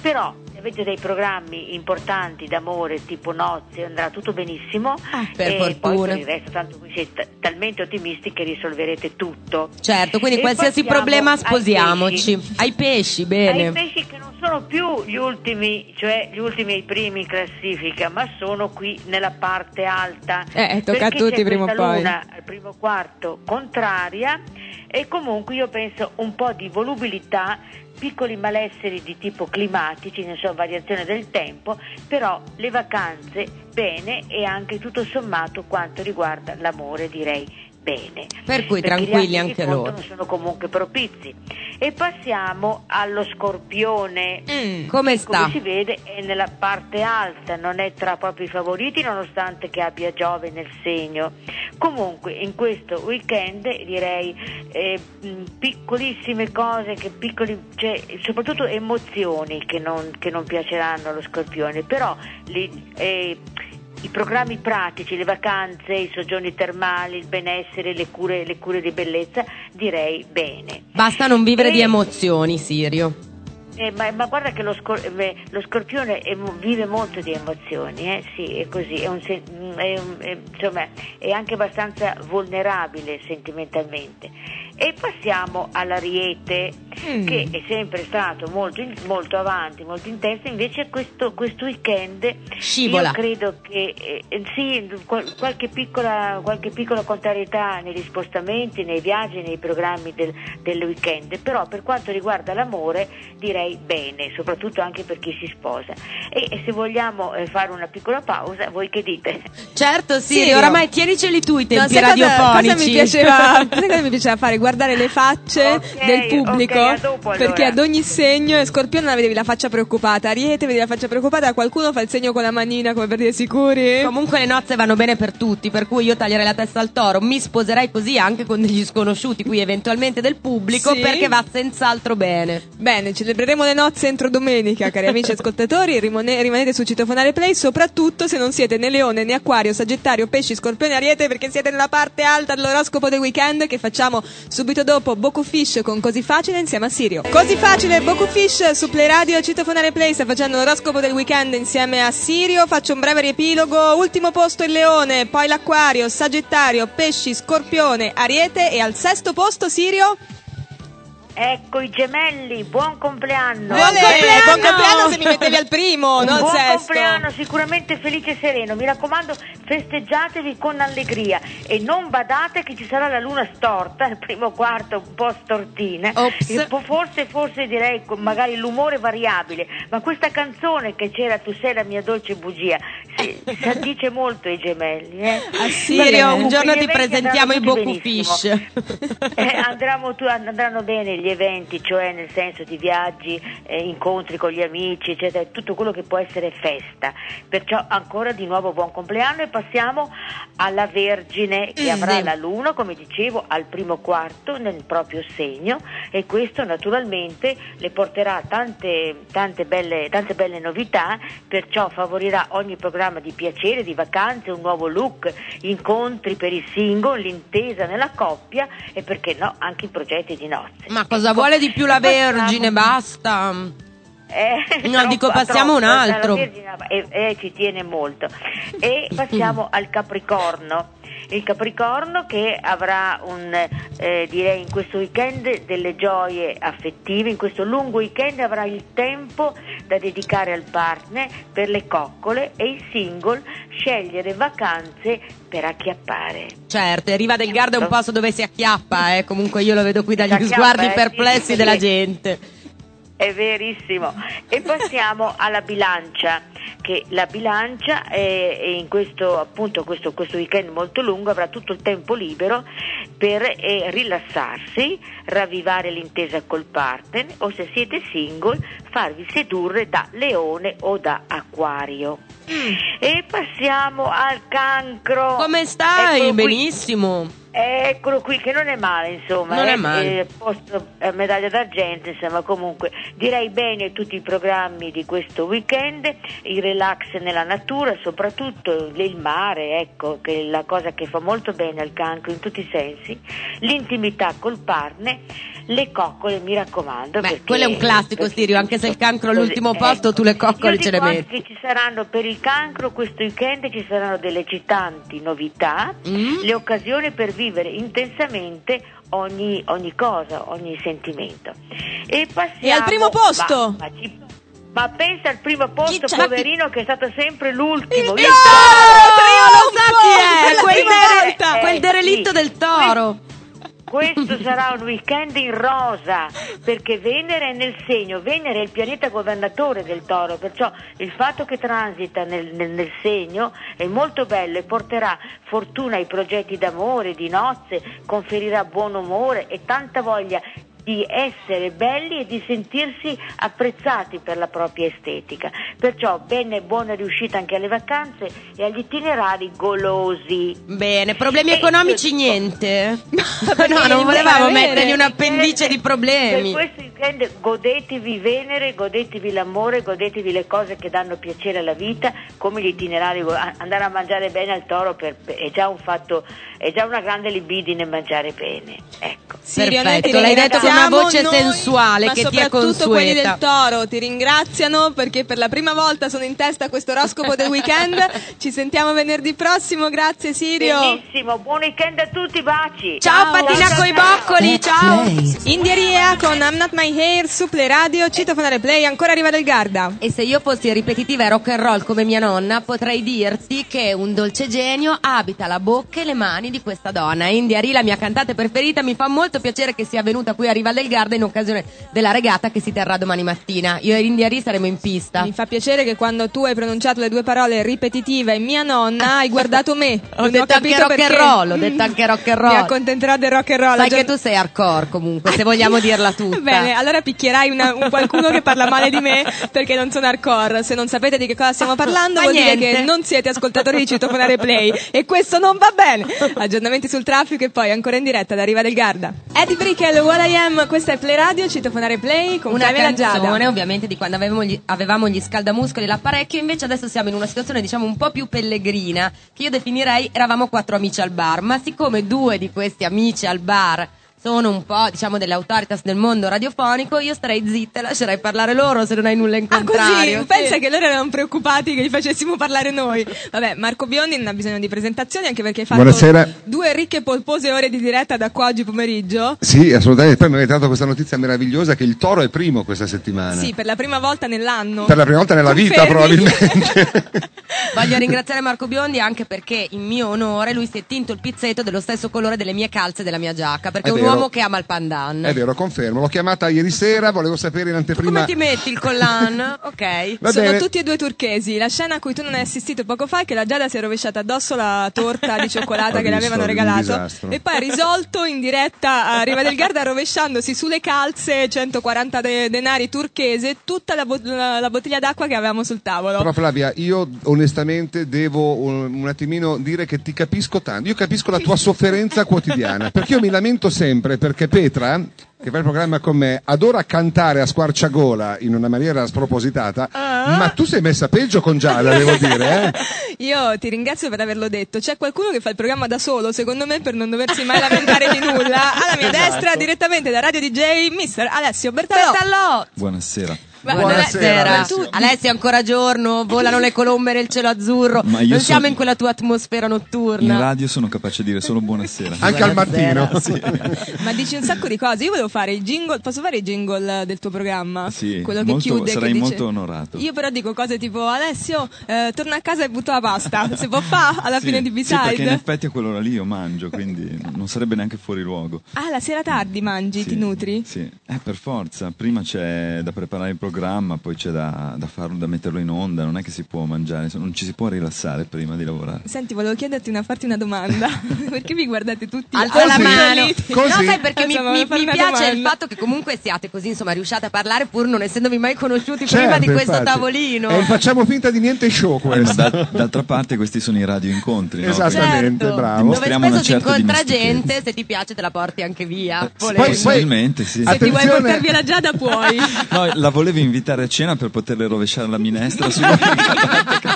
Però se avete dei programmi importanti d'amore, tipo nozze, andrà tutto benissimo. Ah, per e poi fortuna. per il resto, tanto voi siete talmente ottimisti che risolverete tutto. Certo, quindi E qualsiasi problema ai sposiamoci. pesci. Ai pesci, Ai bene. pesci che non sono più gli ultimi, cioè gli ultimi e i primi in classifica, ma sono qui nella parte alta. Eh, tocca a tutti prima o poi. luna al primo quarto contraria e comunque io penso un po' di volubilità, piccoli malesseri di tipo climatici, ne so, variazione del tempo, però le vacanze bene e anche tutto sommato quanto riguarda l'amore direi bene. Per cui tranquilli anche loro. sono comunque propizi. E passiamo allo scorpione. Mm, come sta? Come si vede è nella parte alta, non è tra proprio i favoriti nonostante che abbia Giove nel segno. Comunque in questo weekend direi eh, mh, piccolissime cose, che piccoli, cioè, soprattutto emozioni che non, che non piaceranno allo scorpione, però li- eh, i programmi pratici, le vacanze, i soggiorni termali, il benessere, le cure, le cure di bellezza, direi bene. Basta non vivere E- di emozioni, Sirio. eh, ma, ma guarda che lo, scor- eh, lo scorpione è mo- vive molto di emozioni, eh? sì, è così, è, un sen- è un- è- insomma, è anche abbastanza vulnerabile sentimentalmente. E passiamo all'ariete, Mm. che è sempre stato molto, in- molto avanti, molto intenso, invece questo, questo weekend Scivola. io credo che eh, sì, qual- qualche, piccola, qualche piccola contrarietà negli spostamenti, nei viaggi, nei programmi del, del weekend, però per quanto riguarda l'amore direi bene, soprattutto anche per chi si sposa. E, e se vogliamo eh, fare una piccola pausa, voi che dite? Certo, Sirio, Sirio. oramai tieniceli tu i No, tempi cosa, radiofonici. cosa mi piaceva, cosa mi piaceva fare? Guardare le facce Ok, del pubblico. ok, a dopo allora. perché ad ogni segno, e Scorpione vedevi la faccia preoccupata, Ariete vedevi la faccia preoccupata, qualcuno fa il segno con la manina come per dire sicuri. Comunque le nozze vanno bene per tutti, per cui io taglierei la testa al toro. Mi sposerei così anche con degli sconosciuti, qui eventualmente del pubblico, Sì. perché va senz'altro bene. Bene, celebreremo le nozze entro domenica, cari amici ascoltatori. Rimane- rimanete su Citofonare Play, soprattutto se non siete né Leone né Acquario, Sagittario, Pesci, Scorpione, Ariete, perché siete nella parte alta dell'oroscopo del weekend che facciamo subito dopo Boku Fish con Così Facile insieme a Sirio. Così Facile, Boku Fish su Play Radio, Citofonare Play sta facendo l'oroscopo del weekend insieme a Sirio. Faccio un breve riepilogo. Ultimo posto il Leone, poi l'Acquario, Sagittario, Pesci, Scorpione, Ariete e al sesto posto Sirio. Ecco i gemelli, buon compleanno! Buon compleanno! Buon compleanno se mi mettevi al primo, non al buon sesto. compleanno, sicuramente felice e sereno. Mi raccomando, festeggiatevi con allegria e non badate che ci sarà la luna storta, il primo quarto un po' stortina. Forse, forse direi magari l'umore variabile, ma questa canzone che c'era Tu sei la mia dolce bugia, si, si addice molto ai gemelli. Eh? A Sirio, un giorno ti presentiamo i Boku. Fish. Eh, andranno, tu- andranno bene gli eventi, cioè nel senso di viaggi, eh, incontri con gli amici, eccetera, tutto quello che può essere festa. Perciò ancora di nuovo buon compleanno e passiamo alla Vergine che Mm, avrà la Luna, come dicevo, al primo quarto nel proprio segno e questo naturalmente le porterà tante, tante, belle, tante belle novità, perciò favorirà ogni programma di piacere, di vacanze, un nuovo look, incontri per i single, l'intesa nella coppia e perché no anche i progetti di nozze. Ma cosa Ecco. vuole di più la Vergine? Basta. Eh, No, dico, passiamo troppo, un altro. Vergine, eh, eh, ci tiene molto. E passiamo al Capricorno. Il Capricorno che avrà un, eh, direi in questo weekend delle gioie affettive, in questo lungo weekend avrà il tempo da dedicare al partner per le coccole e il single scegliere vacanze per acchiappare. Certo, Riva del Garda è un posto dove si acchiappa, eh. comunque io lo vedo qui dagli sguardi eh, perplessi sì, della sì. gente. È verissimo. E passiamo alla bilancia, che la bilancia è, è in questo, appunto, questo, questo weekend molto lungo avrà tutto il tempo libero per eh, rilassarsi, ravvivare l'intesa col partner o se siete single farvi sedurre da leone o da acquario. E passiamo al cancro. Come stai? Qui. Benissimo. Eccolo qui, che non è male, insomma. Non è eh, male. eh, posto, eh, medaglia d'argento, insomma, comunque direi bene tutti i programmi di questo weekend, il relax nella natura, soprattutto il mare, ecco, che è la cosa che fa molto bene al cancro in tutti i sensi, l'intimità col partner, le coccole, mi raccomando. Beh, perché- quello è un classico, Sirio, anche se il cancro è Così, all'ultimo posto, tu le coccole ce le metti. ci saranno per il cancro questo weekend ci saranno delle eccitanti novità, Mm? le occasioni per vivere intensamente ogni, ogni cosa, ogni sentimento. E passiamo E al primo posto? ma- ma ci- Ma pensa al primo posto, c'ha- poverino, che è stato sempre l'ultimo. Il Il toro! Lo sa chi è? Quel, dere- quel Eh, derelitto sì. del toro. Questo sarà un weekend in rosa perché Venere è nel segno, Venere è il pianeta governatore del toro, perciò il fatto che transita nel, nel- nel segno è molto bello e porterà fortuna ai progetti d'amore, di nozze, conferirà buon umore e tanta voglia di essere belli e di sentirsi apprezzati per la propria estetica. Perciò bene e buona riuscita anche alle vacanze e agli itinerari golosi. Bene, problemi E- economici niente. perché no, non volevamo mettergli un'appendice di problemi. Per questo weekend godetevi Venere, godetevi l'amore, godetevi le cose che danno piacere alla vita, come gli itinerari, andare a mangiare bene al toro per- è già un fatto, è già una grande libidine mangiare bene. Ecco. Ti Perfetto, l'hai detto con una voce noi, sensuale che ti è soprattutto quelli del consueta. Toro ti ringraziano perché per la prima volta sono in testa a questo oroscopo del weekend. Ci sentiamo venerdì prossimo, grazie Sirio. Benissimo, buon weekend a tutti, baci. Ciao, Fatina coi boccoli, ciao. Indieria con I'm Not My Hair su Play Radio, citofonare Play, ancora arriva del Garda. E se io fossi ripetitiva e rock and roll come mia nonna, potrei dirti che un dolce genio abita la bocca e le mani di questa donna. India Ri, la mia cantante preferita, mi fa molto piacere che sia venuta qui a Riva del Garda in occasione della regata che si terrà domani mattina. Io e India Ri saremo in pista. Mi fa piacere che quando tu hai pronunciato le due parole ripetitiva e mia nonna hai guardato me. Ho Non detto anche capito rock and perché. roll, ho detto anche rock and roll. Mi accontenterò del rock and roll. Sai che tu sei hardcore comunque, se vogliamo dirla tutta. Bene, allora picchierai una- un qualcuno che parla male di me perché non sono hardcore. Se non sapete di che cosa stiamo parlando, Ma vuol dire niente. che non siete ascoltatori di Citofonare Play e questo non va bene. Aggiornamenti sul traffico e poi ancora in diretta da Riva del Garda. Eddie Brickell, What I Am, questa è Play Radio, Citofonare Play con una Flavia Giada. ovviamente di quando avevamo gli, avevamo gli scaldamuscoli e l'apparecchio invece adesso siamo in una situazione diciamo un po' più pellegrina che io definirei eravamo quattro amici al bar ma siccome due di questi amici al bar sono un po' diciamo delle autoritas del mondo radiofonico io starei zitta e lascerei parlare loro se non hai nulla in Ah, contrario così? Pensa che loro erano preoccupati che gli facessimo parlare noi. Vabbè, Marco Biondi non ha bisogno di presentazioni anche perché hai fatto Buonasera. due ricche e polpose ore di diretta da qua oggi pomeriggio. Sì, assolutamente. Poi mi avete dato questa notizia meravigliosa che il toro è primo questa settimana. Sì, per la prima volta nell'anno. Per la prima volta nella vita, Confermi? probabilmente. voglio ringraziare Marco Biondi anche perché in mio onore lui si è tinto il pizzetto dello stesso colore delle mie calze e della mia giacca perché È un. Uomo che ama il pandan è vero, confermo. L'ho chiamata ieri sera, volevo sapere in anteprima. come ti metti il collan? ok Va Sono bene. tutti e due turchesi. La scena a cui tu non hai assistito poco fa è che la Giada si è rovesciata addosso la torta di cioccolata Ho che le avevano regalato e poi ha risolto in diretta a Riva del Garda rovesciandosi sulle calze 140 de- denari turchese tutta la, bo- la- la bottiglia d'acqua che avevamo sul tavolo. Però Flavia, io onestamente devo un, un attimino dire che ti capisco tanto. Io capisco la tua sofferenza quotidiana, perché io mi lamento sempre perché Petra, che fa il programma con me, adora cantare a squarciagola in una maniera spropositata, Ah. ma tu sei messa peggio con Giada, devo dire, eh? Io ti ringrazio per averlo detto. C'è qualcuno che fa il programma da solo, secondo me, per non doversi mai lamentare di nulla. Alla mia Esatto. destra, direttamente da Radio DJ, Mr. Alessio Bertalò. Bertallò Buonasera. Buonasera, Alessio. Alessio, è ancora giorno, volano le colombe nel cielo azzurro. Non so- siamo in quella tua atmosfera In notturna. radio sono capace di dire solo buonasera. Anche al mattino. Ma dici un sacco di cose. Io volevo fare il jingle. Posso fare il jingle del tuo programma? Sì, Quello che molto- chiude. sarei che dice- molto onorato. Io però dico cose tipo Alessio, eh, torna a casa e butta la pasta. Se può fa alla Sì, fine di sì, perché in B-side. effetti a quell'ora lì io mangio, quindi non sarebbe neanche fuori luogo. ah, la sera tardi mangi, Sì, ti nutri? Sì, eh, per forza. Prima c'è da preparare il programma, poi c'è da, da farlo, da metterlo in onda. Non è che si può mangiare, non ci si può rilassare prima di lavorare. Senti, volevo chiederti una, farti una domanda. perché vi guardate tutti Alza la mano. Così? No, sai perché mi, Insomma, mi- fare mi una piace il fatto che comunque siate così, insomma, riusciate a parlare pur non essendovi mai conosciuti Certo, prima di questo infatti. tavolino. E facciamo finta di niente show Eh, ma questo. da- d'altra parte questi sono i radio incontri, no? Esattamente, Certo. bravo. Dove spesso si incontra gente, se ti piace te la porti anche via. Sì, volendo. poi- Possibilmente, sì. Se ti vuoi Attenzione. portare via la Giada, puoi. No, la volevo invitare a cena per poterle rovesciare la minestra su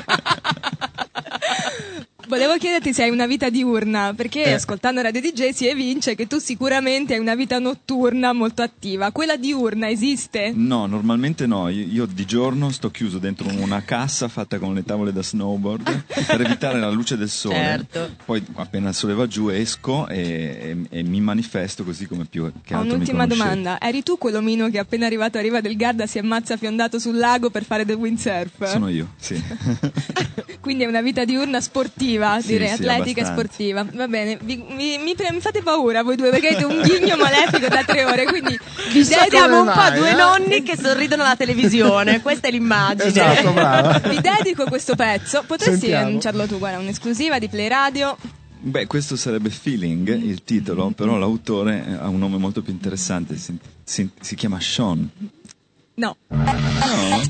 Volevo chiederti se hai una vita diurna, perché Eh. ascoltando Radio DJ si evince che tu sicuramente hai una vita notturna molto attiva. Quella diurna esiste? No, normalmente no. Io, io di giorno sto chiuso dentro una cassa fatta con le tavole da snowboard per evitare la luce del sole. Certo. Poi appena il sole va giù esco e, e- e mi manifesto così come più che Ho altro mi un'ultima domanda. Eri tu quell'omino che appena arrivato a Riva del Garda si ammazza fiondato sul lago per fare del windsurf? Sono io, sì. Quindi è una vita diurna sportiva, Sì, direi, sì, atletica e sportiva. Va bene, vi- mi, mi pre- mi fate paura voi due perché avete un ghigno malefico da tre ore, quindi vi Siamo un come po' mai, due eh? nonni che sorridono alla televisione. Questa è l'immagine. Esatto, brava. vi dedico questo pezzo. Potresti Sentiamo. annunciarlo tu, guarda, un'esclusiva di Play Radio. Beh, questo sarebbe Feeling, il titolo, però l'autore ha un nome molto più interessante, si, si- si chiama Sean. No.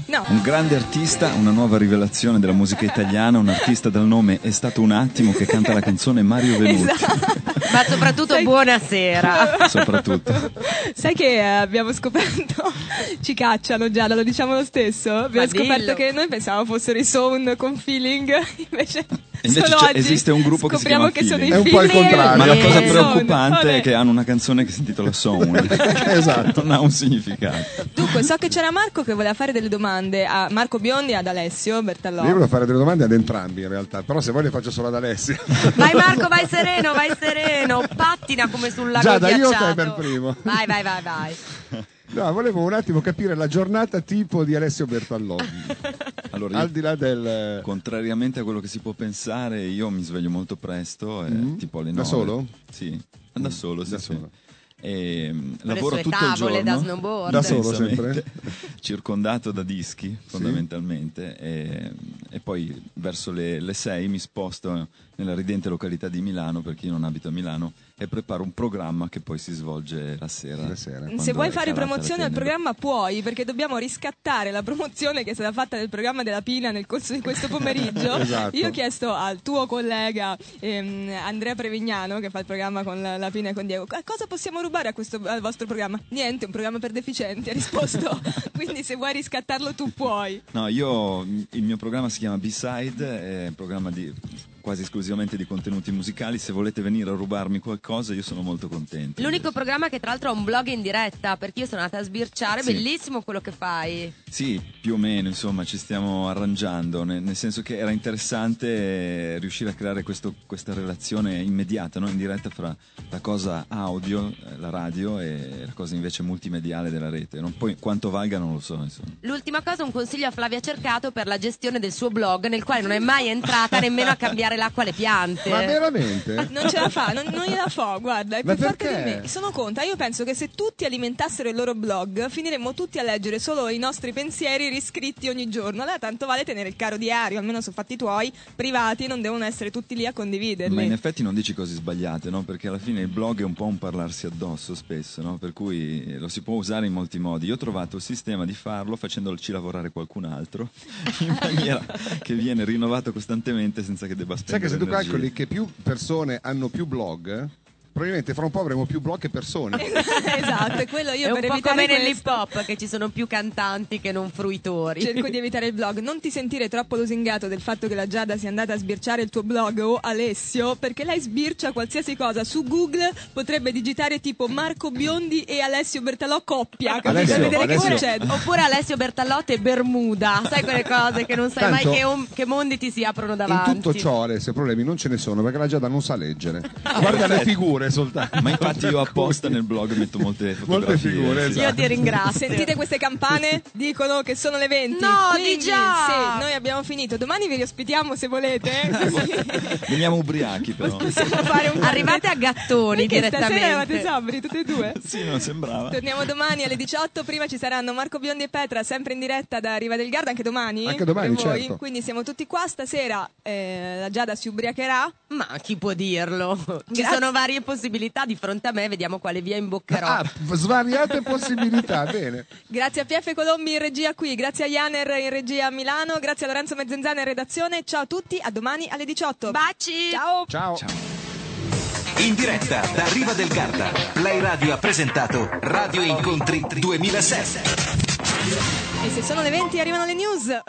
No. Un grande artista, una nuova rivelazione della musica italiana, un artista dal nome È stato un attimo che canta la canzone Mario Venuti, Esatto. Ma soprattutto buonasera. soprattutto. Sai che eh, abbiamo scoperto, ci cacciano già, lo diciamo lo stesso. Abbiamo Ma scoperto dillo. che noi pensavamo fossero i Sound con feeling, invece, Invece c'è- esiste un gruppo che si scopriamo chiama che sono i Feeling. È un po' il contrario. Ma la cosa Sound. preoccupante Vabbè. è che hanno una canzone che si intitola Sound. Esatto. Non ha un significato. Dunque, so che c'era Marco che voleva fare delle domande a Marco Biondi e ad Alessio Bertallò. Io volevo fare delle domande ad entrambi in realtà, però se vuoi le faccio solo ad Alessia. Vai Marco, vai sereno, vai sereno. Pattina come sul lago Giada, io o te per primo? Vai, vai, vai, vai. No, volevo un attimo capire la giornata tipo di Alessio Bertalloni. Allora, Al di là del... Contrariamente a quello che si può pensare, io mi sveglio molto presto, eh, Mm. tipo alle Da 9. solo? Sì, da solo, sì, da sì. solo. E, mm, le lavoro sue tutto il tavole giorno. da snowboard. Da solo sempre? circondato da dischi fondamentalmente e, e poi verso le, le 6 mi sposto nella ridente località di Milano per chi non abita a Milano e preparo un programma che poi si svolge la sera. La sera. Se vuoi fare promozione al programma puoi, perché dobbiamo riscattare la promozione che è stata fatta del programma della Pina nel corso di questo pomeriggio. Esatto. Io ho chiesto al tuo collega ehm, Andrea Prevignano, che fa il programma con la, la Pina e con Diego, "Eh, cosa possiamo rubare a questo, al vostro programma? Niente, un programma per deficienti, ha risposto. Quindi se vuoi riscattarlo tu puoi. No, io il mio programma si chiama B-Side, è un programma di, quasi esclusivamente di contenuti musicali. Se volete venire a rubarmi qualcosa, io sono molto contento. L'unico programma che tra l'altro ha un blog in diretta, perché io sono andata a sbirciare, Sì. bellissimo quello che fai. Sì, più o meno, insomma, ci stiamo arrangiando, nel, nel senso che era interessante eh, riuscire a creare questo- questa relazione immediata, no? in diretta fra la cosa audio, eh, la radio, e la cosa invece multimediale della rete. Non- poi quanto valga non lo so, insomma. L'ultima cosa, un consiglio a Flavia Cercato per la gestione del suo blog, nel quale non è mai entrata nemmeno a cambiare l'acqua alle piante. Ma veramente? Non ce la fa, non, non gliela fa, guarda, è Ma più forte di me. Sono conta, io penso che se tutti alimentassero il loro blog, finiremmo tutti a leggere solo i nostri pensieri riscritti ogni giorno. Allora tanto vale tenere il caro diario, almeno sono fatti tuoi, privati, non devono essere tutti lì a condividerli. Ma in effetti non dici cose sbagliate, no? Perché alla fine il blog è un po' un parlarsi addosso spesso, no? Per cui eh, lo si può usare in molti modi. Io ho trovato il sistema di farlo facendoci lavorare qualcun altro in maniera che viene rinnovato costantemente senza che debba Sai che se tu calcoli che più persone hanno più blog, probabilmente fra un po' avremo più blog che persone. esatto, quello io è un per po' evitare come questo- nell'hip hop che ci sono più cantanti che non fruitori. Cerco di evitare il blog. Non ti sentire troppo lusingato del fatto che la Giada sia andata a sbirciare il tuo blog o Alessio, perché lei sbircia qualsiasi cosa. Su Google potrebbe digitare tipo Marco Biondi e Alessio Bertalò coppia, capito? Alessio, Per vedere Alessio. Oppure Alessio Bertallotti e Bermuda, sai quelle cose che non sai Tanto- mai che, om- che mondi ti si aprono davanti. In tutto ciò, Alessio, problemi non ce ne sono perché la Giada non sa leggere. Guarda le figure soltanto. Ma infatti io apposta nel blog metto molte fotografie. figure, sì. esatto. Io ti ringrazio. Sentite queste campane? Dicono che sono le 20. No, Quindi, di già! Sì, noi abbiamo finito. Domani vi riospitiamo se volete. Veniamo ubriachi però. possiamo fare un Arrivate a gattoni Perché stasera eravate direttamente. sobri tutti e due? Sì, non sembrava. Torniamo domani alle 18. Prima ci saranno Marco Biondi e Petra, sempre in diretta da Riva del Garda, anche domani. Anche domani, certo. Quindi siamo tutti qua. Stasera eh, la Giada si ubriacherà. Ma chi può dirlo? Ci Grazie. sono varie possibilità di fronte a me, vediamo quale via imboccherò. Ah, svariate possibilità, bene. Grazie a PF Colombi in regia qui, grazie a Janer in regia a Milano, grazie a Lorenzo Mezzenzana in redazione. Ciao a tutti, a domani alle 18. Baci! Ciao! Ciao. In diretta da Riva del Garda, Play Radio ha presentato Radio Incontri 2007. E se sono le 20 arrivano le news.